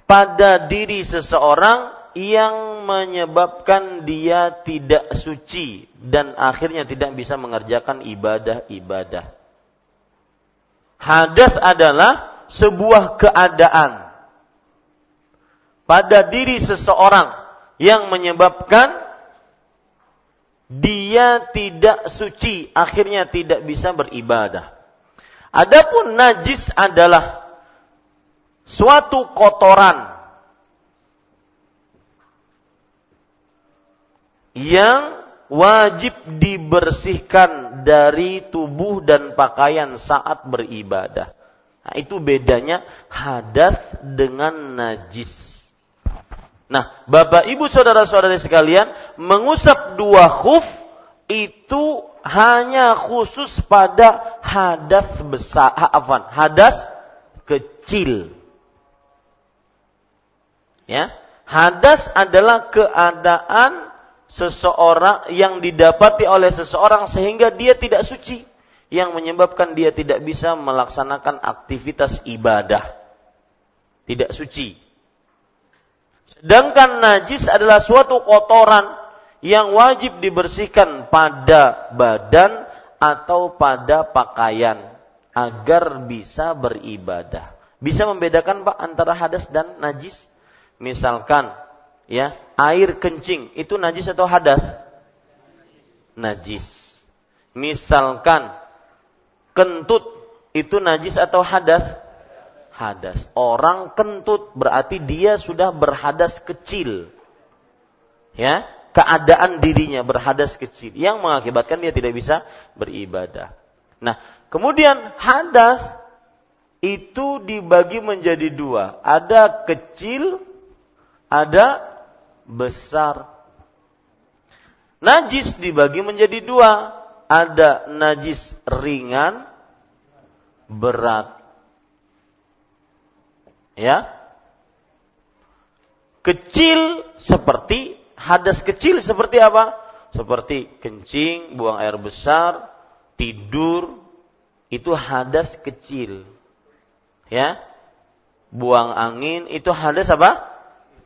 pada diri seseorang yang menyebabkan dia tidak suci dan akhirnya tidak bisa mengerjakan ibadah-ibadah. Hadas adalah sebuah keadaan pada diri seseorang yang menyebabkan dia tidak suci, akhirnya tidak bisa beribadah. Adapun najis adalah suatu kotoran yang wajib dibersihkan dari tubuh dan pakaian saat beribadah. Nah, itu bedanya hadas dengan najis. Nah, Bapak Ibu saudara-saudari sekalian, mengusap dua khuf itu hanya khusus pada hadas besar, afan, hadas kecil. Ya, hadas adalah keadaan seseorang yang didapati oleh seseorang sehingga dia tidak suci yang menyebabkan dia tidak bisa melaksanakan aktivitas ibadah. Tidak suci. Sedangkan najis adalah suatu kotoran yang wajib dibersihkan pada badan atau pada pakaian agar bisa beribadah. Bisa membedakan Pak antara hadas dan najis? Misalkan ya, air kencing itu najis atau hadas? Najis. Misalkan kentut itu najis atau hadas? Hadas. Orang kentut berarti dia sudah berhadas kecil. Ya, keadaan dirinya berhadas kecil yang mengakibatkan dia tidak bisa beribadah. Nah, kemudian hadas itu dibagi menjadi dua. Ada kecil, ada besar. Najis dibagi menjadi dua. Ada najis ringan, berat. Ya. Kecil seperti hadas kecil seperti apa? Seperti kencing, buang air besar, tidur, itu hadas kecil. Ya. Buang angin itu hadas apa?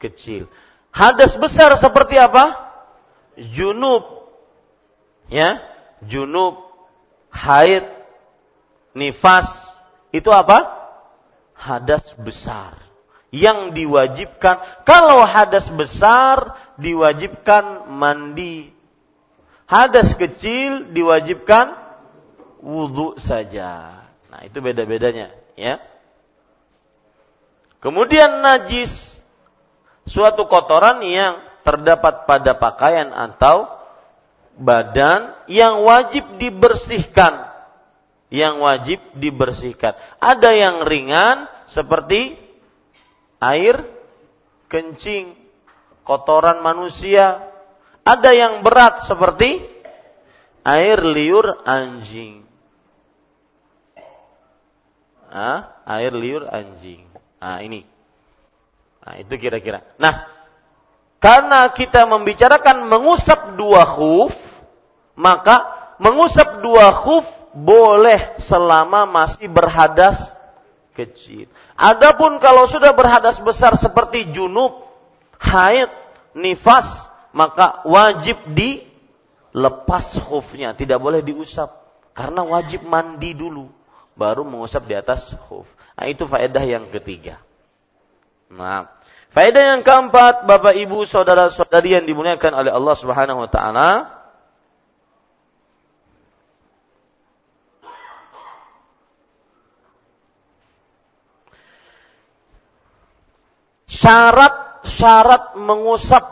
Kecil. Hadas besar seperti apa? Junub. Ya, junub, haid, nifas, itu apa? Hadas besar. Yang diwajibkan. Kalau hadas besar diwajibkan mandi. Hadas kecil diwajibkan wudhu saja. Nah itu beda-bedanya. Ya? Kemudian najis suatu kotoran yang terdapat pada pakaian atau badan yang wajib dibersihkan yang wajib dibersihkan ada yang ringan seperti air kencing, kotoran manusia. Ada yang berat seperti air liur anjing. Ah, air liur anjing. Nah, ini. Nah, itu kira-kira. Nah, karena kita membicarakan mengusap dua khuf, maka mengusap dua khuf boleh selama masih berhadas kecil. Adapun kalau sudah berhadas besar seperti junub, haid, nifas, maka wajib dilepas khufnya, tidak boleh diusap karena wajib mandi dulu baru mengusap di atas khuf. Nah, itu faedah yang ketiga. Nah, faedah yang keempat, Bapak Ibu, saudara-saudari yang dimuliakan oleh Allah Subhanahu wa taala, syarat-syarat mengusap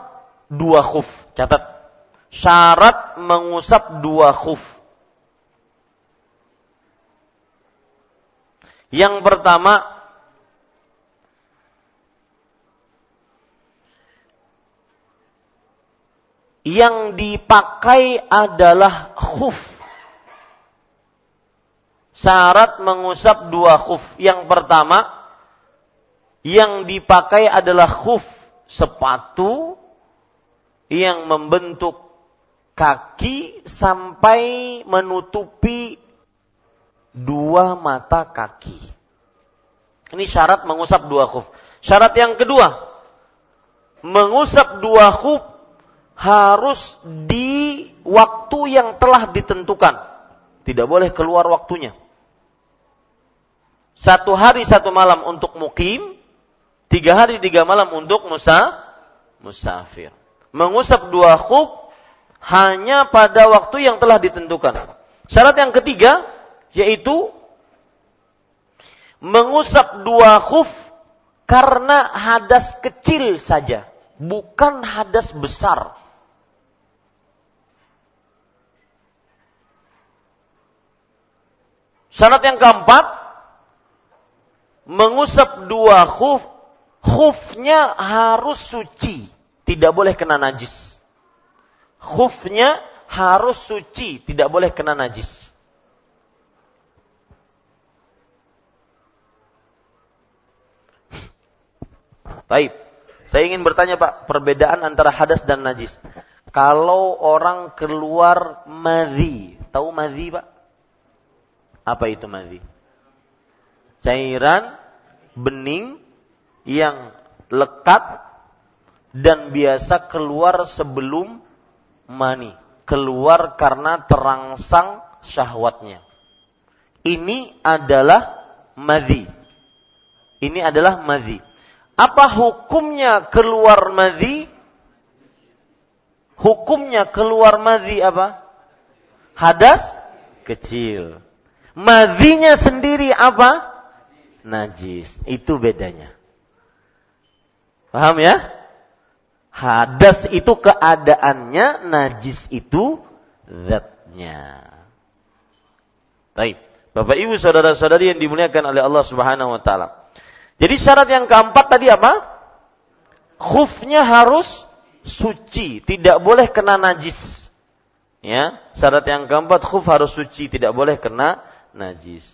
dua khuf. Catat. Syarat mengusap dua khuf. Yang pertama yang dipakai adalah khuf. Syarat mengusap dua khuf. Yang pertama, yang dipakai adalah khuf, sepatu yang membentuk kaki sampai menutupi dua mata kaki. Ini syarat mengusap dua khuf. Syarat yang kedua, mengusap dua khuf harus di waktu yang telah ditentukan. Tidak boleh keluar waktunya. Satu hari satu malam untuk mukim, tiga hari tiga malam untuk musa, musafir. Mengusap dua khuf hanya pada waktu yang telah ditentukan. Syarat yang ketiga yaitu mengusap dua khuf karena hadas kecil saja, bukan hadas besar. Syarat yang keempat, mengusap dua khuf, khufnya harus suci, tidak boleh kena najis. Khufnya harus suci, tidak boleh kena najis. Baik. Saya ingin bertanya Pak, perbedaan antara hadas dan najis. Kalau orang keluar madhi, tahu madhi Pak? Apa itu madhi? Cairan bening yang lekat dan biasa keluar sebelum mani. Keluar karena terangsang syahwatnya. Ini adalah madhi. Ini adalah madhi. Apa hukumnya keluar madhi? Hukumnya keluar madhi apa? Hadas kecil. Madhinya sendiri apa? Najis. Itu bedanya. Paham ya? Hadas itu keadaannya, najis itu zatnya. Baik. Bapak Ibu saudara-saudari yang dimuliakan oleh Allah Subhanahu wa taala. Jadi syarat yang keempat tadi apa? Khufnya harus suci, tidak boleh kena najis. Ya, syarat yang keempat khuf harus suci, tidak boleh kena najis.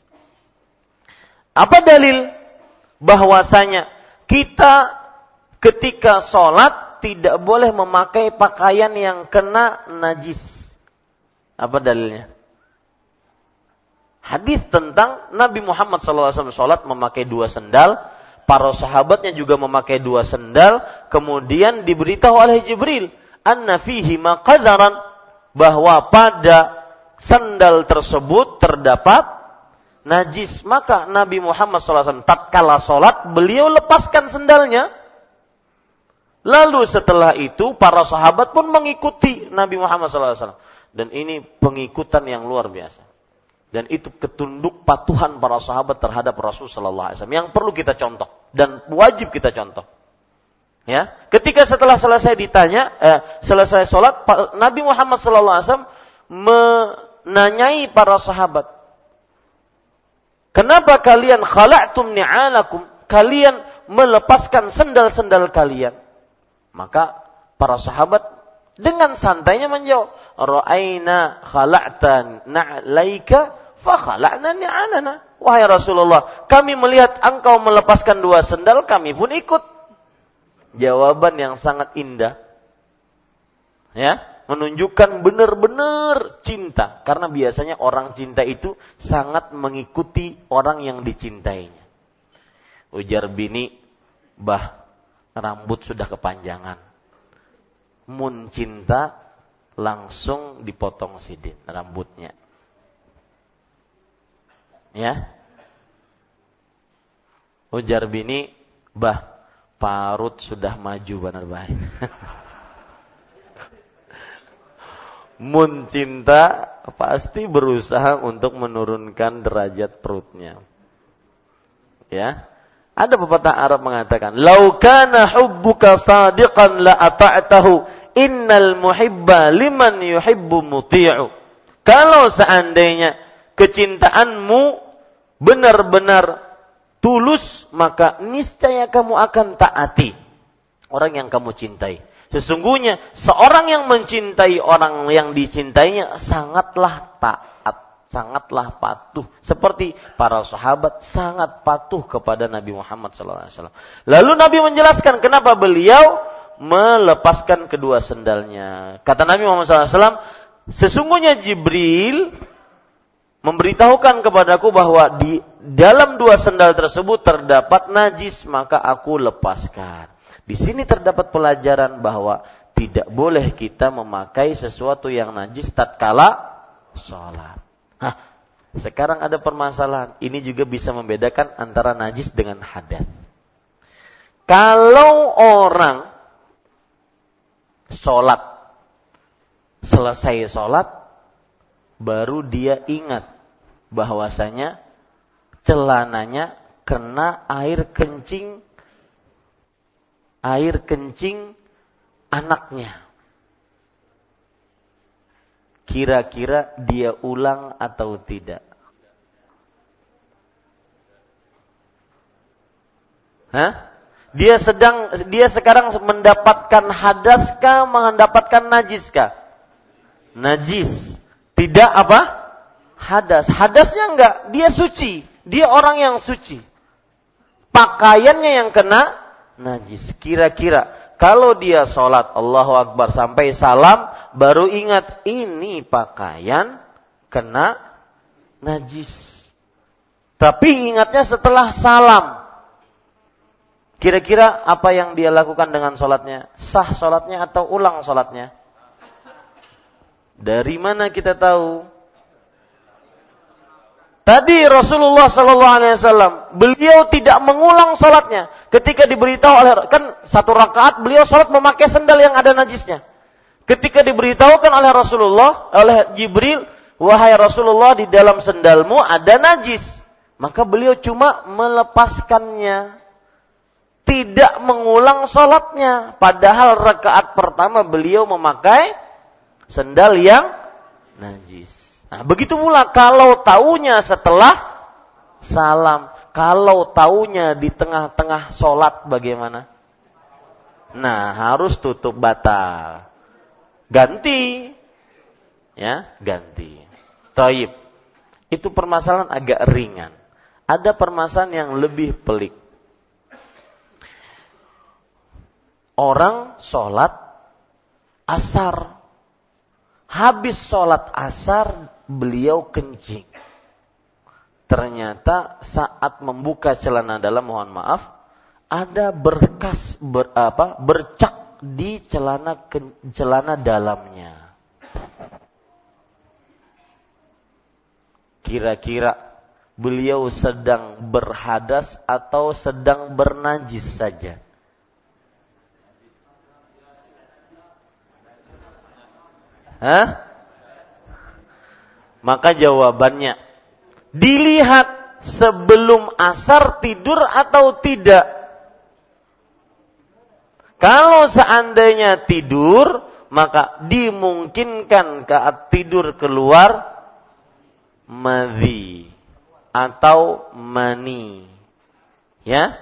Apa dalil bahwasanya kita ketika sholat tidak boleh memakai pakaian yang kena najis? Apa dalilnya? Hadis tentang Nabi Muhammad SAW sholat memakai dua sendal, para sahabatnya juga memakai dua sendal, kemudian diberitahu oleh Jibril, anna fihi maqadaran bahwa pada sandal tersebut terdapat najis. Maka Nabi Muhammad SAW tatkala sholat, beliau lepaskan sendalnya. Lalu setelah itu para sahabat pun mengikuti Nabi Muhammad SAW. Dan ini pengikutan yang luar biasa. Dan itu ketunduk patuhan para sahabat terhadap Rasul Wasallam yang perlu kita contoh dan wajib kita contoh. Ya, ketika setelah selesai ditanya, eh, selesai sholat, Nabi Muhammad Wasallam nanyai para sahabat. Kenapa kalian khala'tum ni'alakum? Kalian melepaskan sendal-sendal kalian. Maka para sahabat dengan santainya menjawab, "Ra'aina khala'ta na'laika fa khala'na ni'alana." Wahai Rasulullah, kami melihat engkau melepaskan dua sendal, kami pun ikut. Jawaban yang sangat indah. Ya, menunjukkan benar-benar cinta karena biasanya orang cinta itu sangat mengikuti orang yang dicintainya. Ujar bini, "Bah, rambut sudah kepanjangan. Mun cinta langsung dipotong sidin rambutnya." Ya. Ujar bini, "Bah, parut sudah maju benar baik." mun cinta pasti berusaha untuk menurunkan derajat perutnya. Ya. Ada pepatah Arab mengatakan, "Lau kana hubbuka sadiqan la ata'tahu, innal muhibba liman yuhibbu muti'u." Kalau seandainya kecintaanmu benar-benar tulus, maka niscaya kamu akan taati orang yang kamu cintai. Sesungguhnya seorang yang mencintai orang yang dicintainya sangatlah taat, sangatlah patuh. Seperti para sahabat sangat patuh kepada Nabi Muhammad SAW. Lalu Nabi menjelaskan kenapa beliau melepaskan kedua sendalnya. Kata Nabi Muhammad SAW, sesungguhnya Jibril memberitahukan kepadaku bahwa di dalam dua sendal tersebut terdapat najis, maka aku lepaskan. Di sini terdapat pelajaran bahwa tidak boleh kita memakai sesuatu yang najis tatkala sholat. Hah, sekarang ada permasalahan. Ini juga bisa membedakan antara najis dengan hadas. Kalau orang sholat, selesai sholat, baru dia ingat bahwasanya celananya kena air kencing air kencing anaknya. Kira-kira dia ulang atau tidak? Hah? Dia sedang dia sekarang mendapatkan hadas kah, mendapatkan najis kah? Najis. Tidak apa? Hadas. Hadasnya enggak, dia suci. Dia orang yang suci. Pakaiannya yang kena najis. Kira-kira kalau dia sholat Allahu Akbar sampai salam baru ingat ini pakaian kena najis. Tapi ingatnya setelah salam. Kira-kira apa yang dia lakukan dengan sholatnya? Sah sholatnya atau ulang sholatnya? Dari mana kita tahu? Tadi Rasulullah Sallallahu Alaihi Wasallam beliau tidak mengulang sholatnya ketika diberitahu oleh kan satu rakaat beliau sholat memakai sendal yang ada najisnya. Ketika diberitahukan oleh Rasulullah oleh Jibril, wahai Rasulullah di dalam sendalmu ada najis, maka beliau cuma melepaskannya, tidak mengulang sholatnya. Padahal rakaat pertama beliau memakai sendal yang najis. Nah, begitu pula kalau taunya setelah salam, kalau taunya di tengah-tengah sholat bagaimana? Nah, harus tutup batal. Ganti. Ya, ganti. Taib. Itu permasalahan agak ringan. Ada permasalahan yang lebih pelik. Orang sholat asar. Habis sholat asar, beliau kencing. Ternyata saat membuka celana dalam mohon maaf ada berkas ber, apa bercak di celana celana dalamnya. Kira-kira beliau sedang berhadas atau sedang bernajis saja? Hah? Maka jawabannya dilihat sebelum asar tidur atau tidak. Kalau seandainya tidur, maka dimungkinkan saat tidur keluar madhi atau mani. Ya?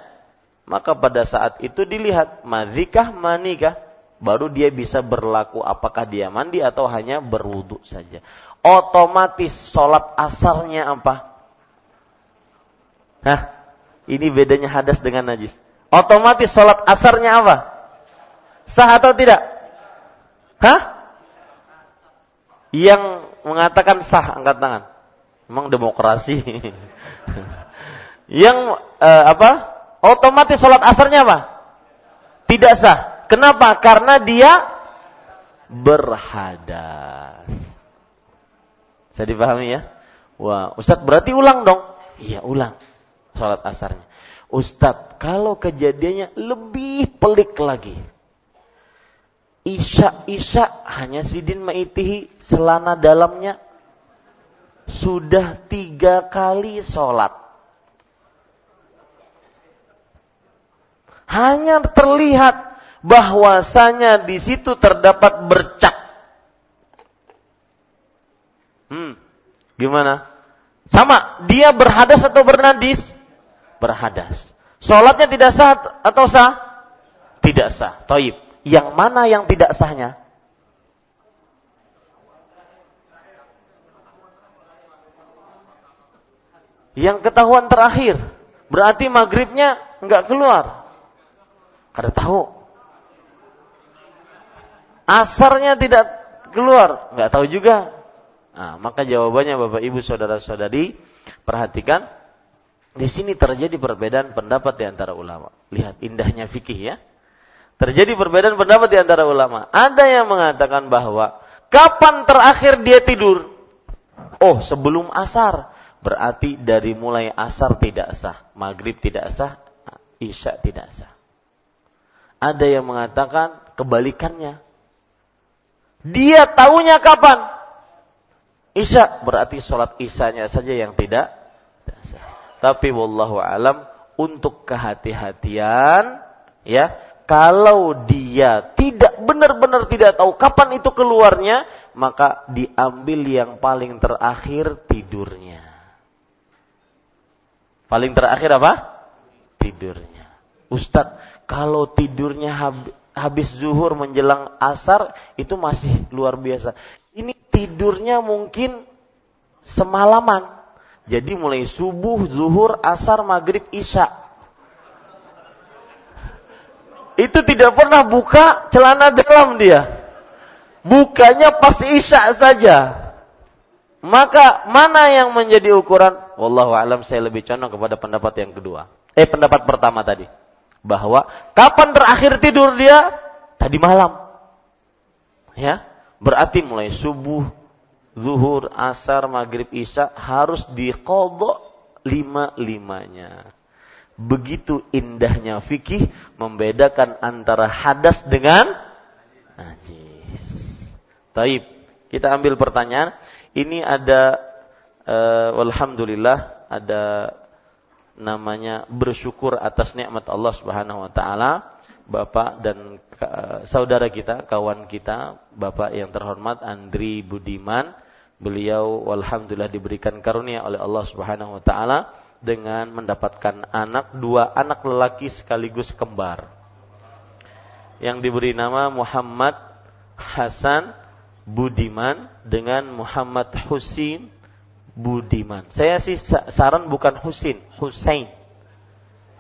Maka pada saat itu dilihat madhikah manikah baru dia bisa berlaku apakah dia mandi atau hanya berwudu saja otomatis sholat asarnya apa? Hah? Ini bedanya hadas dengan najis. Otomatis sholat asarnya apa? Sah atau tidak? Hah? Yang mengatakan sah angkat tangan. Memang demokrasi. Yang uh, apa? Otomatis sholat asarnya apa? Tidak sah. Kenapa? Karena dia berhadas. Saya dipahami ya? Wah, Ustadz berarti ulang dong. Iya, ulang. Sholat asarnya. Ustadz, kalau kejadiannya lebih pelik lagi. Isya-isya hanya sidin maitihi selana dalamnya sudah tiga kali sholat. Hanya terlihat bahwasanya di situ terdapat bercak Hmm. Gimana? Sama, dia berhadas atau bernadis? Berhadas. Sholatnya tidak sah atau sah? Tidak sah. Taib. Yang mana yang tidak sahnya? Yang ketahuan terakhir. Berarti maghribnya nggak keluar. Kada tahu. Asarnya tidak keluar. Nggak tahu juga. Nah, maka jawabannya Bapak Ibu Saudara-saudari, perhatikan di sini terjadi perbedaan pendapat di antara ulama. Lihat indahnya fikih ya. Terjadi perbedaan pendapat di antara ulama. Ada yang mengatakan bahwa kapan terakhir dia tidur? Oh, sebelum asar. Berarti dari mulai asar tidak sah, maghrib tidak sah, isya tidak sah. Ada yang mengatakan kebalikannya. Dia tahunya kapan? Isya berarti sholat isyanya saja yang tidak, sah. Tapi wallahu alam untuk kehati-hatian ya kalau dia tidak benar-benar tidak tahu kapan itu keluarnya maka diambil yang paling terakhir tidurnya. Paling terakhir apa? Tidurnya. Ustadz kalau tidurnya habis zuhur menjelang asar itu masih luar biasa tidurnya mungkin semalaman jadi mulai subuh, zuhur, asar, maghrib, isya. Itu tidak pernah buka celana dalam dia. Bukanya pas isya saja. Maka mana yang menjadi ukuran? Wallahu alam saya lebih condong kepada pendapat yang kedua. Eh pendapat pertama tadi. Bahwa kapan terakhir tidur dia? Tadi malam. Ya, berarti mulai subuh, zuhur, asar, maghrib, isya harus dikodok lima-limanya. Begitu indahnya fikih membedakan antara hadas dengan najis. Taib. Kita ambil pertanyaan. Ini ada, uh, alhamdulillah, ada namanya bersyukur atas nikmat Allah Subhanahu wa taala. Bapak dan saudara kita, kawan kita, Bapak yang terhormat Andri Budiman, beliau alhamdulillah diberikan karunia oleh Allah Subhanahu wa taala dengan mendapatkan anak dua anak lelaki sekaligus kembar. Yang diberi nama Muhammad Hasan Budiman dengan Muhammad Husin Budiman. Saya sih saran bukan Husin, Husain.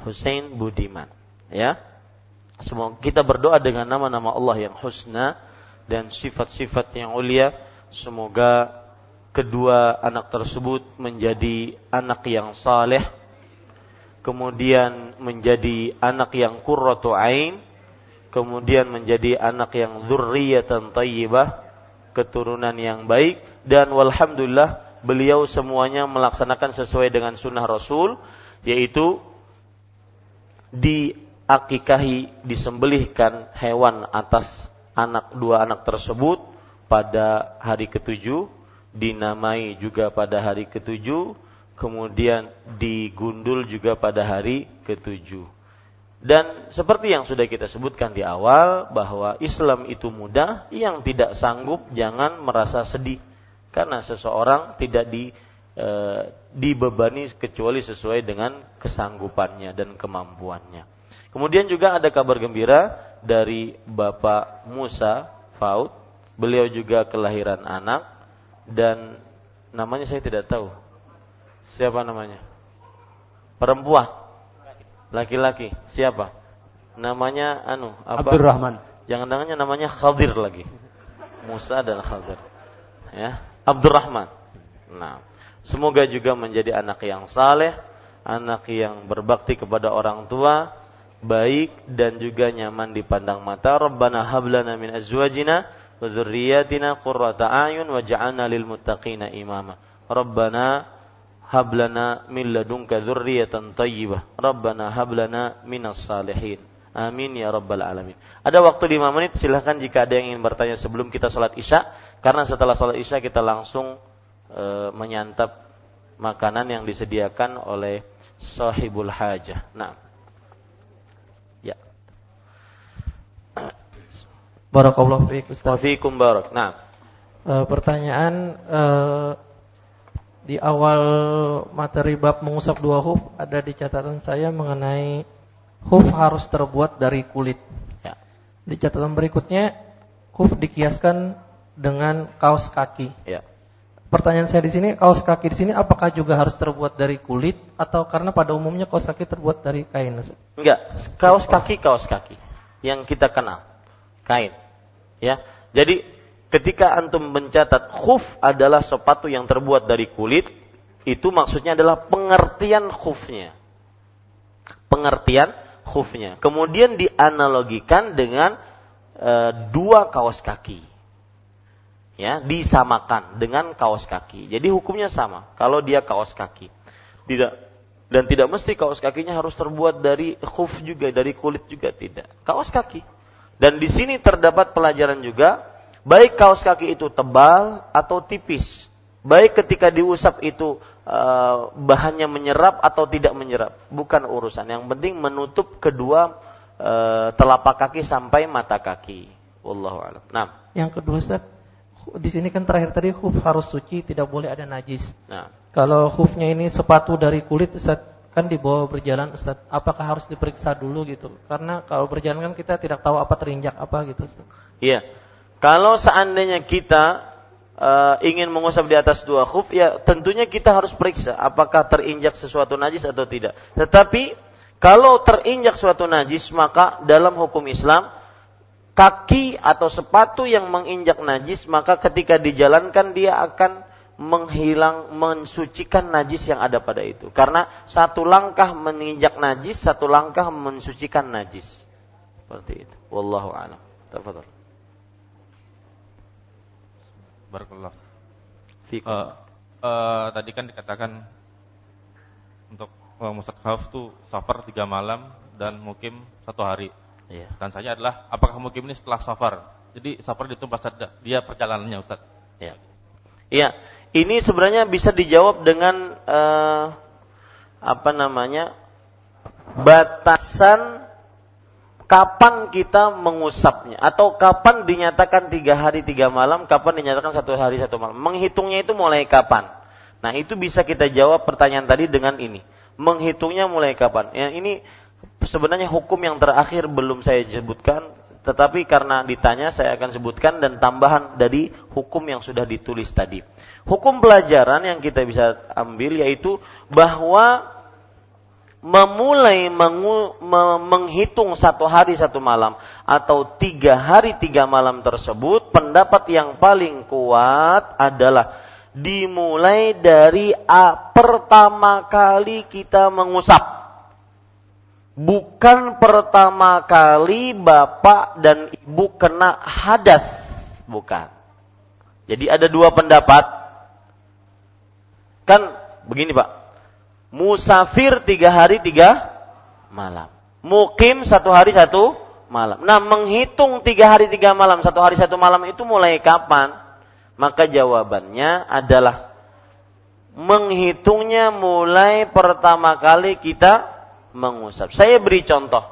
Husain Budiman, ya. Semoga kita berdoa dengan nama-nama Allah yang husna dan sifat-sifat yang ulia. Semoga kedua anak tersebut menjadi anak yang saleh, kemudian menjadi anak yang qurratu ain, kemudian menjadi anak yang dzurriyyatan thayyibah, keturunan yang baik dan walhamdulillah beliau semuanya melaksanakan sesuai dengan sunnah Rasul yaitu di akikahi disembelihkan hewan atas anak dua anak tersebut pada hari ketujuh dinamai juga pada hari ketujuh kemudian digundul juga pada hari ketujuh. Dan seperti yang sudah kita sebutkan di awal bahwa Islam itu mudah yang tidak sanggup jangan merasa sedih. Karena seseorang tidak di e, dibebani kecuali sesuai dengan kesanggupannya dan kemampuannya Kemudian juga ada kabar gembira dari Bapak Musa Faut. Beliau juga kelahiran anak dan namanya saya tidak tahu. Siapa namanya? Perempuan. Laki-laki. Siapa? Namanya anu apa? Abdurrahman. Jangan jangan namanya Khadir lagi. Musa dan Khadir. Ya, Abdurrahman. Nah, semoga juga menjadi anak yang saleh, anak yang berbakti kepada orang tua, baik dan juga nyaman dipandang mata. Rabbana hablana min azwajina wa dzurriyyatina qurrata a'yun waj'alna lil muttaqina imama. Rabbana hablana min ladunka dzurriyyatan thayyibah. Rabbana hablana minas salihin. Amin ya rabbal alamin. Ada waktu 5 menit silahkan jika ada yang ingin bertanya sebelum kita sholat isya karena setelah sholat isya kita langsung e, menyantap makanan yang disediakan oleh sahibul hajah. Nah. Barakallahu fiik Ustaz. Wa fiikum barak. Nah. E, pertanyaan e, di awal materi bab mengusap dua huf ada di catatan saya mengenai huf harus terbuat dari kulit. Ya. Di catatan berikutnya huf dikiaskan dengan kaos kaki. Ya. Pertanyaan saya di sini, kaos kaki di sini apakah juga harus terbuat dari kulit atau karena pada umumnya kaos kaki terbuat dari kain? Enggak, kaos kaki kaos kaki yang kita kenal, kain. Ya. Jadi ketika antum mencatat khuf adalah sepatu yang terbuat dari kulit, itu maksudnya adalah pengertian khufnya. Pengertian khufnya. Kemudian dianalogikan dengan e, dua kaos kaki. Ya, disamakan dengan kaos kaki. Jadi hukumnya sama kalau dia kaos kaki. Tidak dan tidak mesti kaos kakinya harus terbuat dari khuf juga, dari kulit juga tidak. Kaos kaki. Dan di sini terdapat pelajaran juga baik kaos kaki itu tebal atau tipis, baik ketika diusap itu uh, bahannya menyerap atau tidak menyerap, bukan urusan. Yang penting menutup kedua uh, telapak kaki sampai mata kaki. Wallahu a'lam. Nah, yang kedua Ustaz, di sini kan terakhir tadi khuf harus suci, tidak boleh ada najis. Nah. Kalau khufnya ini sepatu dari kulit Ustaz, kan dibawa berjalan Ustaz, apakah harus diperiksa dulu gitu? Karena kalau berjalan kan kita tidak tahu apa terinjak apa gitu. Iya. Kalau seandainya kita uh, ingin mengusap di atas dua khuf, ya tentunya kita harus periksa apakah terinjak sesuatu najis atau tidak. Tetapi kalau terinjak suatu najis, maka dalam hukum Islam kaki atau sepatu yang menginjak najis, maka ketika dijalankan dia akan menghilang, mensucikan najis yang ada pada itu. Karena satu langkah menginjak najis, satu langkah mensucikan najis. Seperti itu. Wallahu a'lam. Tafadhol. Barakallah. Uh, uh, tadi kan dikatakan untuk uh, Musad Khaf itu safar tiga malam dan mukim satu hari. Iya. Dan saya adalah apakah mukim ini setelah safar? Jadi safar itu pas dia perjalanannya Ustaz. Iya. Iya. Ini sebenarnya bisa dijawab dengan uh, apa namanya batasan kapan kita mengusapnya atau kapan dinyatakan tiga hari tiga malam, kapan dinyatakan satu hari satu malam. Menghitungnya itu mulai kapan? Nah itu bisa kita jawab pertanyaan tadi dengan ini. Menghitungnya mulai kapan? Ya, ini sebenarnya hukum yang terakhir belum saya sebutkan, tetapi karena ditanya saya akan sebutkan dan tambahan dari hukum yang sudah ditulis tadi. Hukum pelajaran yang kita bisa ambil yaitu bahwa memulai mengu, me, menghitung satu hari satu malam atau tiga hari tiga malam tersebut pendapat yang paling kuat adalah dimulai dari a, pertama kali kita mengusap bukan pertama kali bapak dan ibu kena hadas bukan jadi ada dua pendapat kan begini pak musafir tiga hari tiga malam. Mukim satu hari satu malam. Nah, menghitung tiga hari tiga malam, satu hari satu malam itu mulai kapan? Maka jawabannya adalah menghitungnya mulai pertama kali kita mengusap. Saya beri contoh.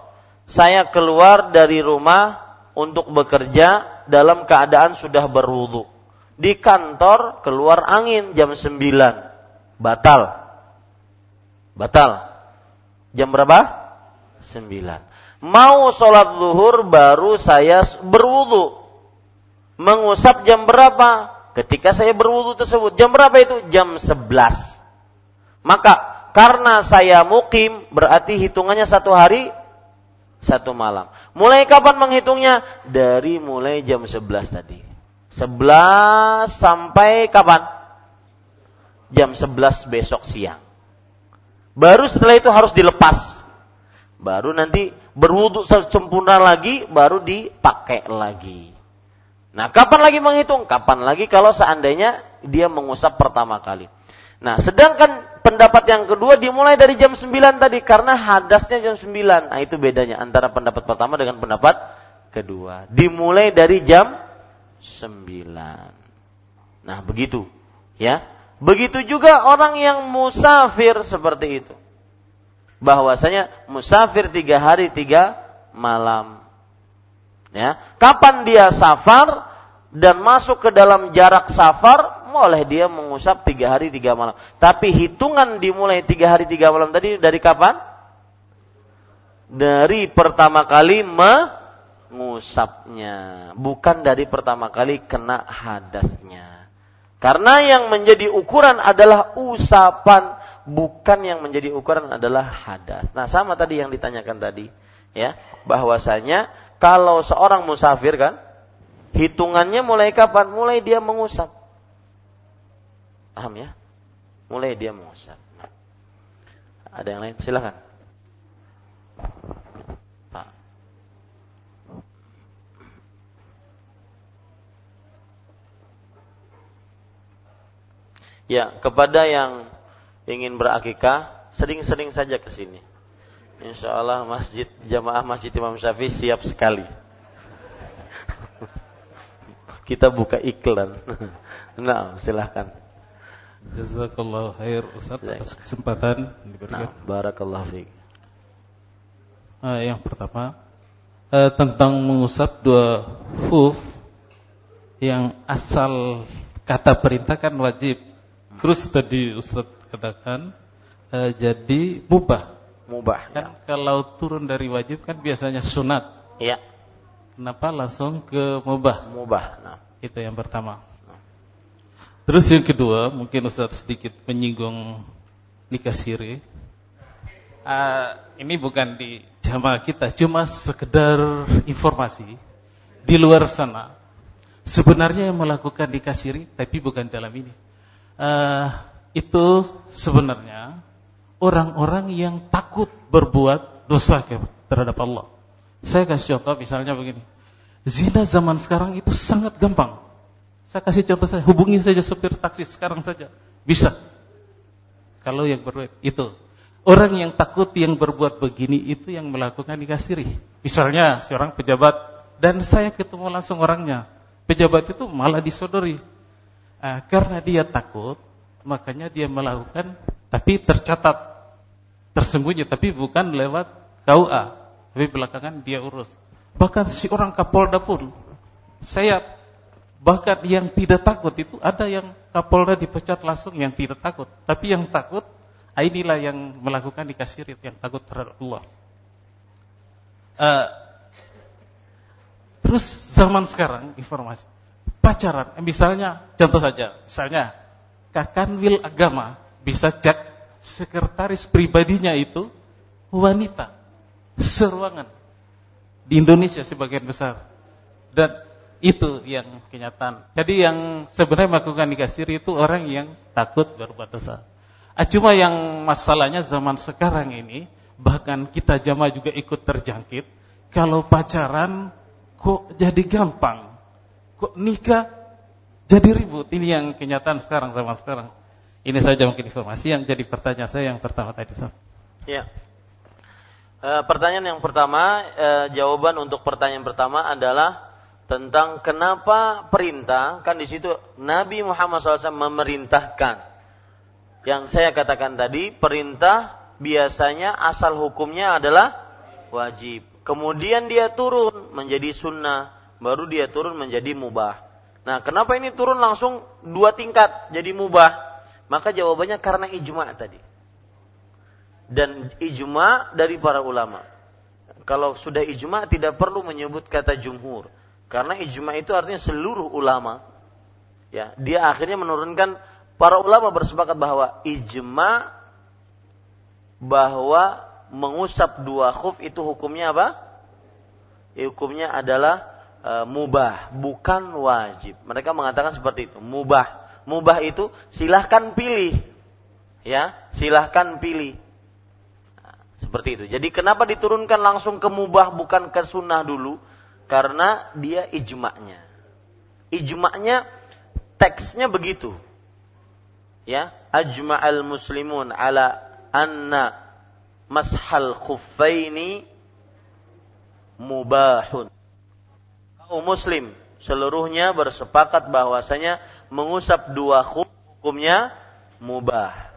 Saya keluar dari rumah untuk bekerja dalam keadaan sudah berwudu. Di kantor keluar angin jam 9. Batal Batal. Jam berapa? Sembilan. Mau sholat zuhur baru saya berwudu. Mengusap jam berapa? Ketika saya berwudu tersebut. Jam berapa itu? Jam sebelas. Maka karena saya mukim berarti hitungannya satu hari satu malam. Mulai kapan menghitungnya? Dari mulai jam sebelas tadi. Sebelas sampai kapan? Jam sebelas besok siang. Baru setelah itu harus dilepas. Baru nanti berwudhu sempurna lagi, baru dipakai lagi. Nah, kapan lagi menghitung? Kapan lagi kalau seandainya dia mengusap pertama kali. Nah, sedangkan pendapat yang kedua dimulai dari jam 9 tadi karena hadasnya jam 9. Nah, itu bedanya antara pendapat pertama dengan pendapat kedua. Dimulai dari jam 9. Nah, begitu. Ya. Begitu juga orang yang musafir seperti itu. Bahwasanya musafir tiga hari tiga malam. Ya, kapan dia safar dan masuk ke dalam jarak safar, boleh dia mengusap tiga hari tiga malam. Tapi hitungan dimulai tiga hari tiga malam tadi dari kapan? Dari pertama kali mengusapnya, bukan dari pertama kali kena hadasnya. Karena yang menjadi ukuran adalah usapan, bukan yang menjadi ukuran adalah hadas. Nah, sama tadi yang ditanyakan tadi, ya, bahwasanya kalau seorang musafir kan, hitungannya mulai kapan? Mulai dia mengusap. Paham ya? Mulai dia mengusap. Ada yang lain? Silakan. Pak. Ya, kepada yang ingin berakikah, sering-sering saja ke sini. Insya Allah masjid jamaah masjid Imam Syafi'i siap sekali. Kita buka iklan. nah, silahkan. Jazakallah khair Ustaz atas kesempatan diberikan. Nah, barakallah fiik. Uh, yang pertama uh, tentang mengusap dua huf yang asal kata perintah kan wajib. Terus tadi Ustaz katakan uh, jadi mubah mubah. Kan ya. kalau turun dari wajib kan biasanya sunat. Iya. Kenapa langsung ke mubah? Mubah. Nah. Itu yang pertama. Terus yang kedua, mungkin Ustaz sedikit menyinggung nikah siri. Uh, ini bukan di jamaah kita, cuma sekedar informasi di luar sana. Sebenarnya yang melakukan nikah siri, tapi bukan dalam ini. Uh, itu sebenarnya orang-orang yang takut berbuat dosa terhadap Allah. Saya kasih contoh misalnya begini. Zina zaman sekarang itu sangat gampang. Saya kasih contoh saya, hubungi saja supir taksi sekarang saja. Bisa. Kalau yang berbuat itu. Orang yang takut yang berbuat begini itu yang melakukan nikah siri. Misalnya seorang pejabat dan saya ketemu langsung orangnya. Pejabat itu malah disodori. Nah, karena dia takut, makanya dia melakukan tapi tercatat tersembunyi tapi bukan lewat KUA tapi belakangan dia urus bahkan si orang Kapolda pun saya bahkan yang tidak takut itu ada yang Kapolda dipecat langsung yang tidak takut. Tapi yang takut ah, inilah yang melakukan dikasih yang takut terhadap Allah. Uh, terus zaman sekarang informasi pacaran misalnya contoh saja misalnya kakanwil agama bisa cek sekretaris pribadinya itu wanita seruangan di Indonesia sebagian besar. Dan itu yang kenyataan. Jadi yang sebenarnya melakukan nikah siri itu orang yang takut berbuat dosa. Ah, cuma yang masalahnya zaman sekarang ini bahkan kita jamaah juga ikut terjangkit. Kalau pacaran kok jadi gampang, kok nikah jadi ribut. Ini yang kenyataan sekarang zaman sekarang. Ini saja mungkin informasi yang jadi pertanyaan saya yang pertama tadi. Ya. E, pertanyaan yang pertama, e, jawaban untuk pertanyaan pertama adalah tentang kenapa perintah kan di situ Nabi Muhammad SAW memerintahkan. Yang saya katakan tadi perintah biasanya asal hukumnya adalah wajib. Kemudian dia turun menjadi sunnah, baru dia turun menjadi mubah. Nah, kenapa ini turun langsung dua tingkat jadi mubah? Maka jawabannya karena ijma tadi. Dan ijma dari para ulama. Kalau sudah ijma tidak perlu menyebut kata jumhur. Karena ijma itu artinya seluruh ulama. Ya, dia akhirnya menurunkan para ulama bersepakat bahwa ijma bahwa mengusap dua khuf itu hukumnya apa? Hukumnya adalah e, mubah, bukan wajib. Mereka mengatakan seperti itu, mubah mubah itu silahkan pilih. Ya, silahkan pilih. Seperti itu. Jadi kenapa diturunkan langsung ke mubah bukan ke sunnah dulu? Karena dia ijma'nya. Ijma'nya teksnya begitu. Ya, ajma'al muslimun ala anna mashal khuffaini mubahun. Kaum muslim seluruhnya bersepakat bahwasanya mengusap dua khuf hukumnya mubah.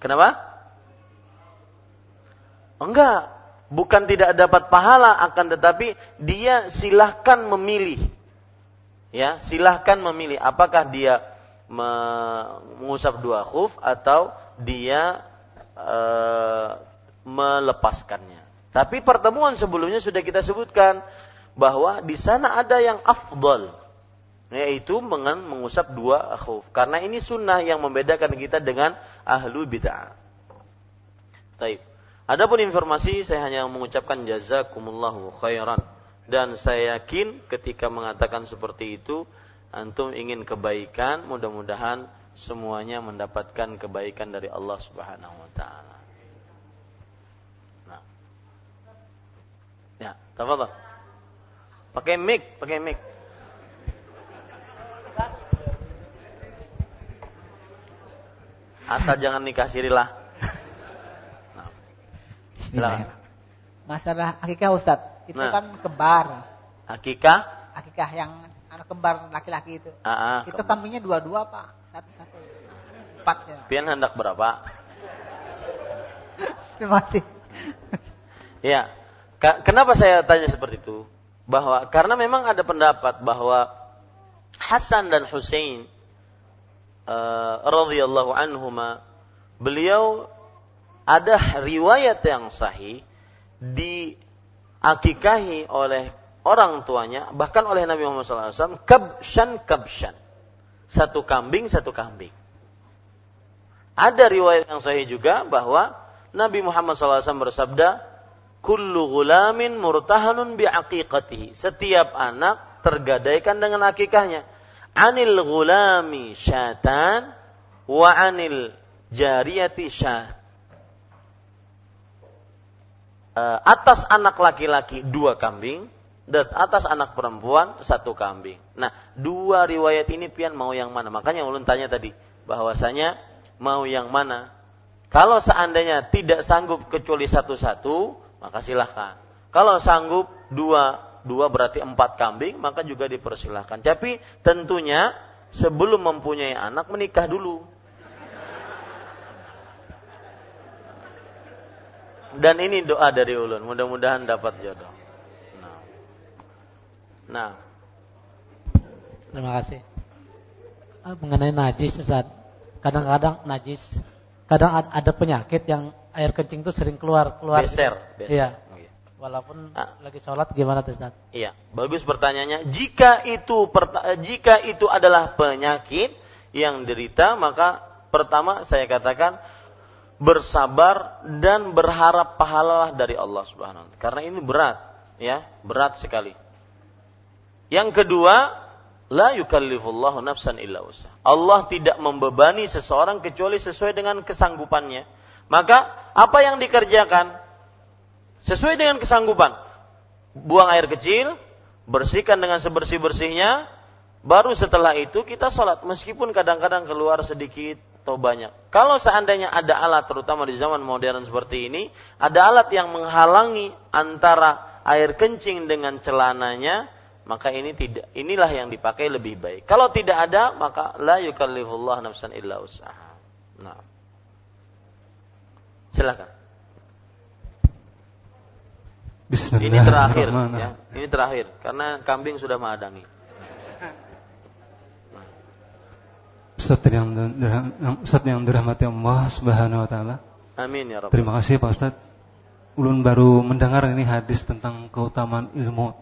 Kenapa? Enggak. bukan tidak dapat pahala akan tetapi dia silahkan memilih. Ya, silahkan memilih apakah dia mengusap dua khuf atau dia e, melepaskannya. Tapi pertemuan sebelumnya sudah kita sebutkan bahwa di sana ada yang afdol yaitu mengusap dua khuf karena ini sunnah yang membedakan kita dengan ahlu bid'ah. Taib. Adapun informasi saya hanya mengucapkan jazakumullahu khairan dan saya yakin ketika mengatakan seperti itu antum ingin kebaikan mudah-mudahan semuanya mendapatkan kebaikan dari Allah Subhanahu wa taala. Nah. Ya, tafadhol. Pakai mic, pakai mic. Asal jangan nikah sirilah. Bismillah. Masalah akikah Ustaz, itu nah. kan kembar. Akikah? Akikah yang anak kembar laki-laki itu. Ah, ah, itu kambingnya dua-dua Pak, satu-satu. Empat ya. Pian hendak berapa? Terima kasih. ya. Kenapa saya tanya seperti itu? Bahwa karena memang ada pendapat bahwa Hasan dan Hussein uh, radhiyallahu anhuma beliau ada riwayat yang sahih diakikahi oleh orang tuanya bahkan oleh Nabi Muhammad SAW kabshan kabshan. Satu kambing satu kambing. Ada riwayat yang sahih juga bahwa Nabi Muhammad SAW bersabda kullu gulamin murtahanun biaqiqatihi. Setiap anak tergadaikan dengan akikahnya. Anil gulami syatan wa anil jariyati syat uh, atas anak laki-laki dua kambing dan atas anak perempuan satu kambing. Nah, dua riwayat ini pian mau yang mana? Makanya ulun tanya tadi bahwasanya mau yang mana? Kalau seandainya tidak sanggup kecuali satu-satu, maka silahkan. Kalau sanggup dua, dua berarti empat kambing, maka juga dipersilahkan. Tapi tentunya sebelum mempunyai anak menikah dulu. Dan ini doa dari ulun, mudah-mudahan dapat jodoh. Nah. nah. Terima kasih. Ah, mengenai najis Ustaz. Kadang-kadang najis, kadang ada penyakit yang air kencing itu sering keluar keluar. Beser, beser. Iya. Walaupun ah. lagi sholat gimana Ustaz? Iya, bagus pertanyaannya. Jika itu jika itu adalah penyakit yang derita, maka pertama saya katakan bersabar dan berharap pahala dari Allah Subhanahu wa Karena ini berat, ya, berat sekali. Yang kedua, la yukallifullahu nafsan illa usaha. Allah tidak membebani seseorang kecuali sesuai dengan kesanggupannya. Maka apa yang dikerjakan sesuai dengan kesanggupan. Buang air kecil, bersihkan dengan sebersih-bersihnya, baru setelah itu kita sholat. Meskipun kadang-kadang keluar sedikit atau banyak. Kalau seandainya ada alat, terutama di zaman modern seperti ini, ada alat yang menghalangi antara air kencing dengan celananya, maka ini tidak inilah yang dipakai lebih baik. Kalau tidak ada, maka la yukallifullah nafsan illa usaha. Nah. Silakan. Ini terakhir ya. Ini terakhir karena kambing sudah mengadangi. Ustaz yang Ustaz yang dirahmati Allah Subhanahu wa taala. Amin ya Rabb. Terima kasih Pak Ustaz. Ulun baru mendengar ini hadis tentang keutamaan ilmu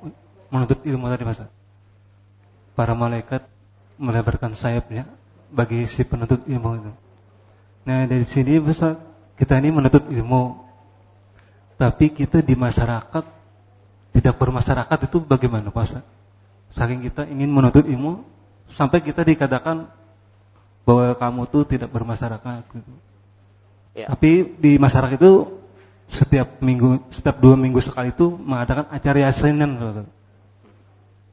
menuntut ilmu tadi Pak Ustaz. Para malaikat melebarkan sayapnya bagi si penuntut ilmu itu. Nah, dari sini Ustaz, kita ini menuntut ilmu. Tapi kita di masyarakat tidak bermasyarakat itu bagaimana Pak Ustaz? Saking kita ingin menuntut ilmu sampai kita dikatakan bahwa kamu tuh tidak bermasyarakat gitu. Ya. Tapi di masyarakat itu setiap minggu, setiap dua minggu sekali itu mengadakan acara yasinan.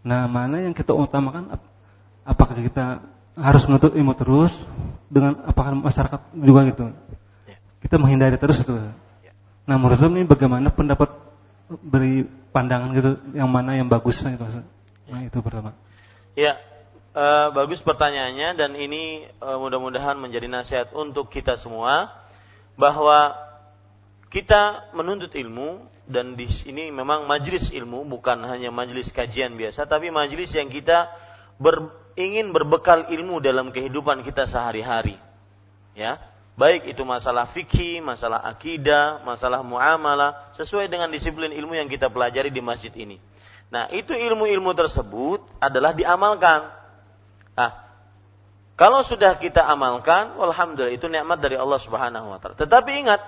Nah, mana yang kita utamakan? Apakah kita harus menuntut ilmu terus dengan apakah masyarakat juga gitu? Ya. Kita menghindari terus itu. Ya. Nah, menurut saya ini bagaimana pendapat beri pandangan gitu, yang mana yang bagus gitu? Nah, itu pertama. Ya, uh, bagus pertanyaannya dan ini uh, mudah-mudahan menjadi nasihat untuk kita semua bahwa kita menuntut ilmu dan di sini memang majelis ilmu bukan hanya majelis kajian biasa tapi majelis yang kita ber, ingin berbekal ilmu dalam kehidupan kita sehari-hari. Ya, baik itu masalah fikih, masalah akidah, masalah muamalah sesuai dengan disiplin ilmu yang kita pelajari di masjid ini. Nah, itu ilmu-ilmu tersebut adalah diamalkan. Ah, kalau sudah kita amalkan, alhamdulillah itu nikmat dari Allah Subhanahu wa taala. Tetapi ingat,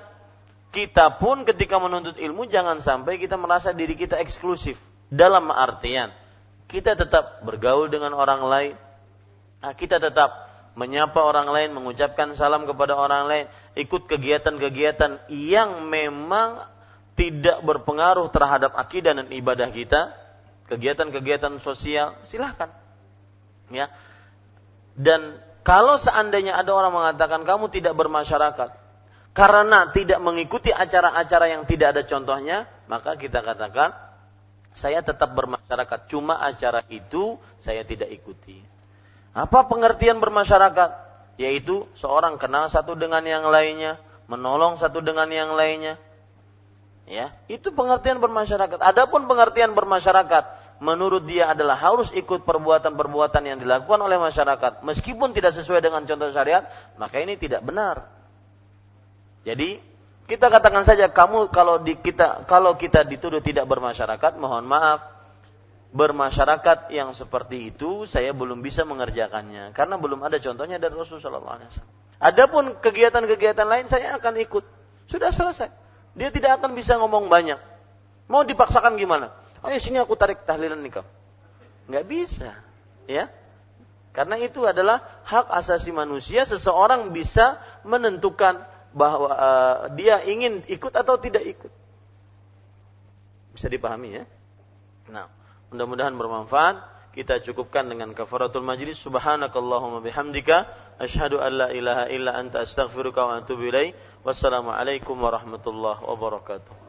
kita pun ketika menuntut ilmu jangan sampai kita merasa diri kita eksklusif. Dalam artian, kita tetap bergaul dengan orang lain, nah, kita tetap menyapa orang lain, mengucapkan salam kepada orang lain, ikut kegiatan-kegiatan yang memang tidak berpengaruh terhadap akidah dan ibadah kita, kegiatan-kegiatan sosial, silahkan. Ya. Dan kalau seandainya ada orang mengatakan kamu tidak bermasyarakat, karena tidak mengikuti acara-acara yang tidak ada contohnya, maka kita katakan saya tetap bermasyarakat, cuma acara itu saya tidak ikuti. Apa pengertian bermasyarakat? Yaitu seorang kenal satu dengan yang lainnya, menolong satu dengan yang lainnya. Ya, itu pengertian bermasyarakat. Adapun pengertian bermasyarakat menurut dia adalah harus ikut perbuatan-perbuatan yang dilakukan oleh masyarakat meskipun tidak sesuai dengan contoh syariat, maka ini tidak benar. Jadi kita katakan saja kamu kalau di kita kalau kita dituduh tidak bermasyarakat, mohon maaf. Bermasyarakat yang seperti itu saya belum bisa mengerjakannya karena belum ada contohnya dari Rasulullah SAW. Adapun kegiatan-kegiatan lain saya akan ikut. Sudah selesai. Dia tidak akan bisa ngomong banyak. Mau dipaksakan gimana? Ayo sini aku tarik tahlilan nikah. Nggak bisa. Ya. Karena itu adalah hak asasi manusia seseorang bisa menentukan bahwa uh, dia ingin ikut atau tidak ikut. Bisa dipahami ya? Nah, mudah-mudahan bermanfaat. Kita cukupkan dengan kafaratul majlis. Subhanakallahumma bihamdika asyhadu an la ilaha illa anta astaghfiruka wa atubu. Wassalamualaikum warahmatullahi wabarakatuh.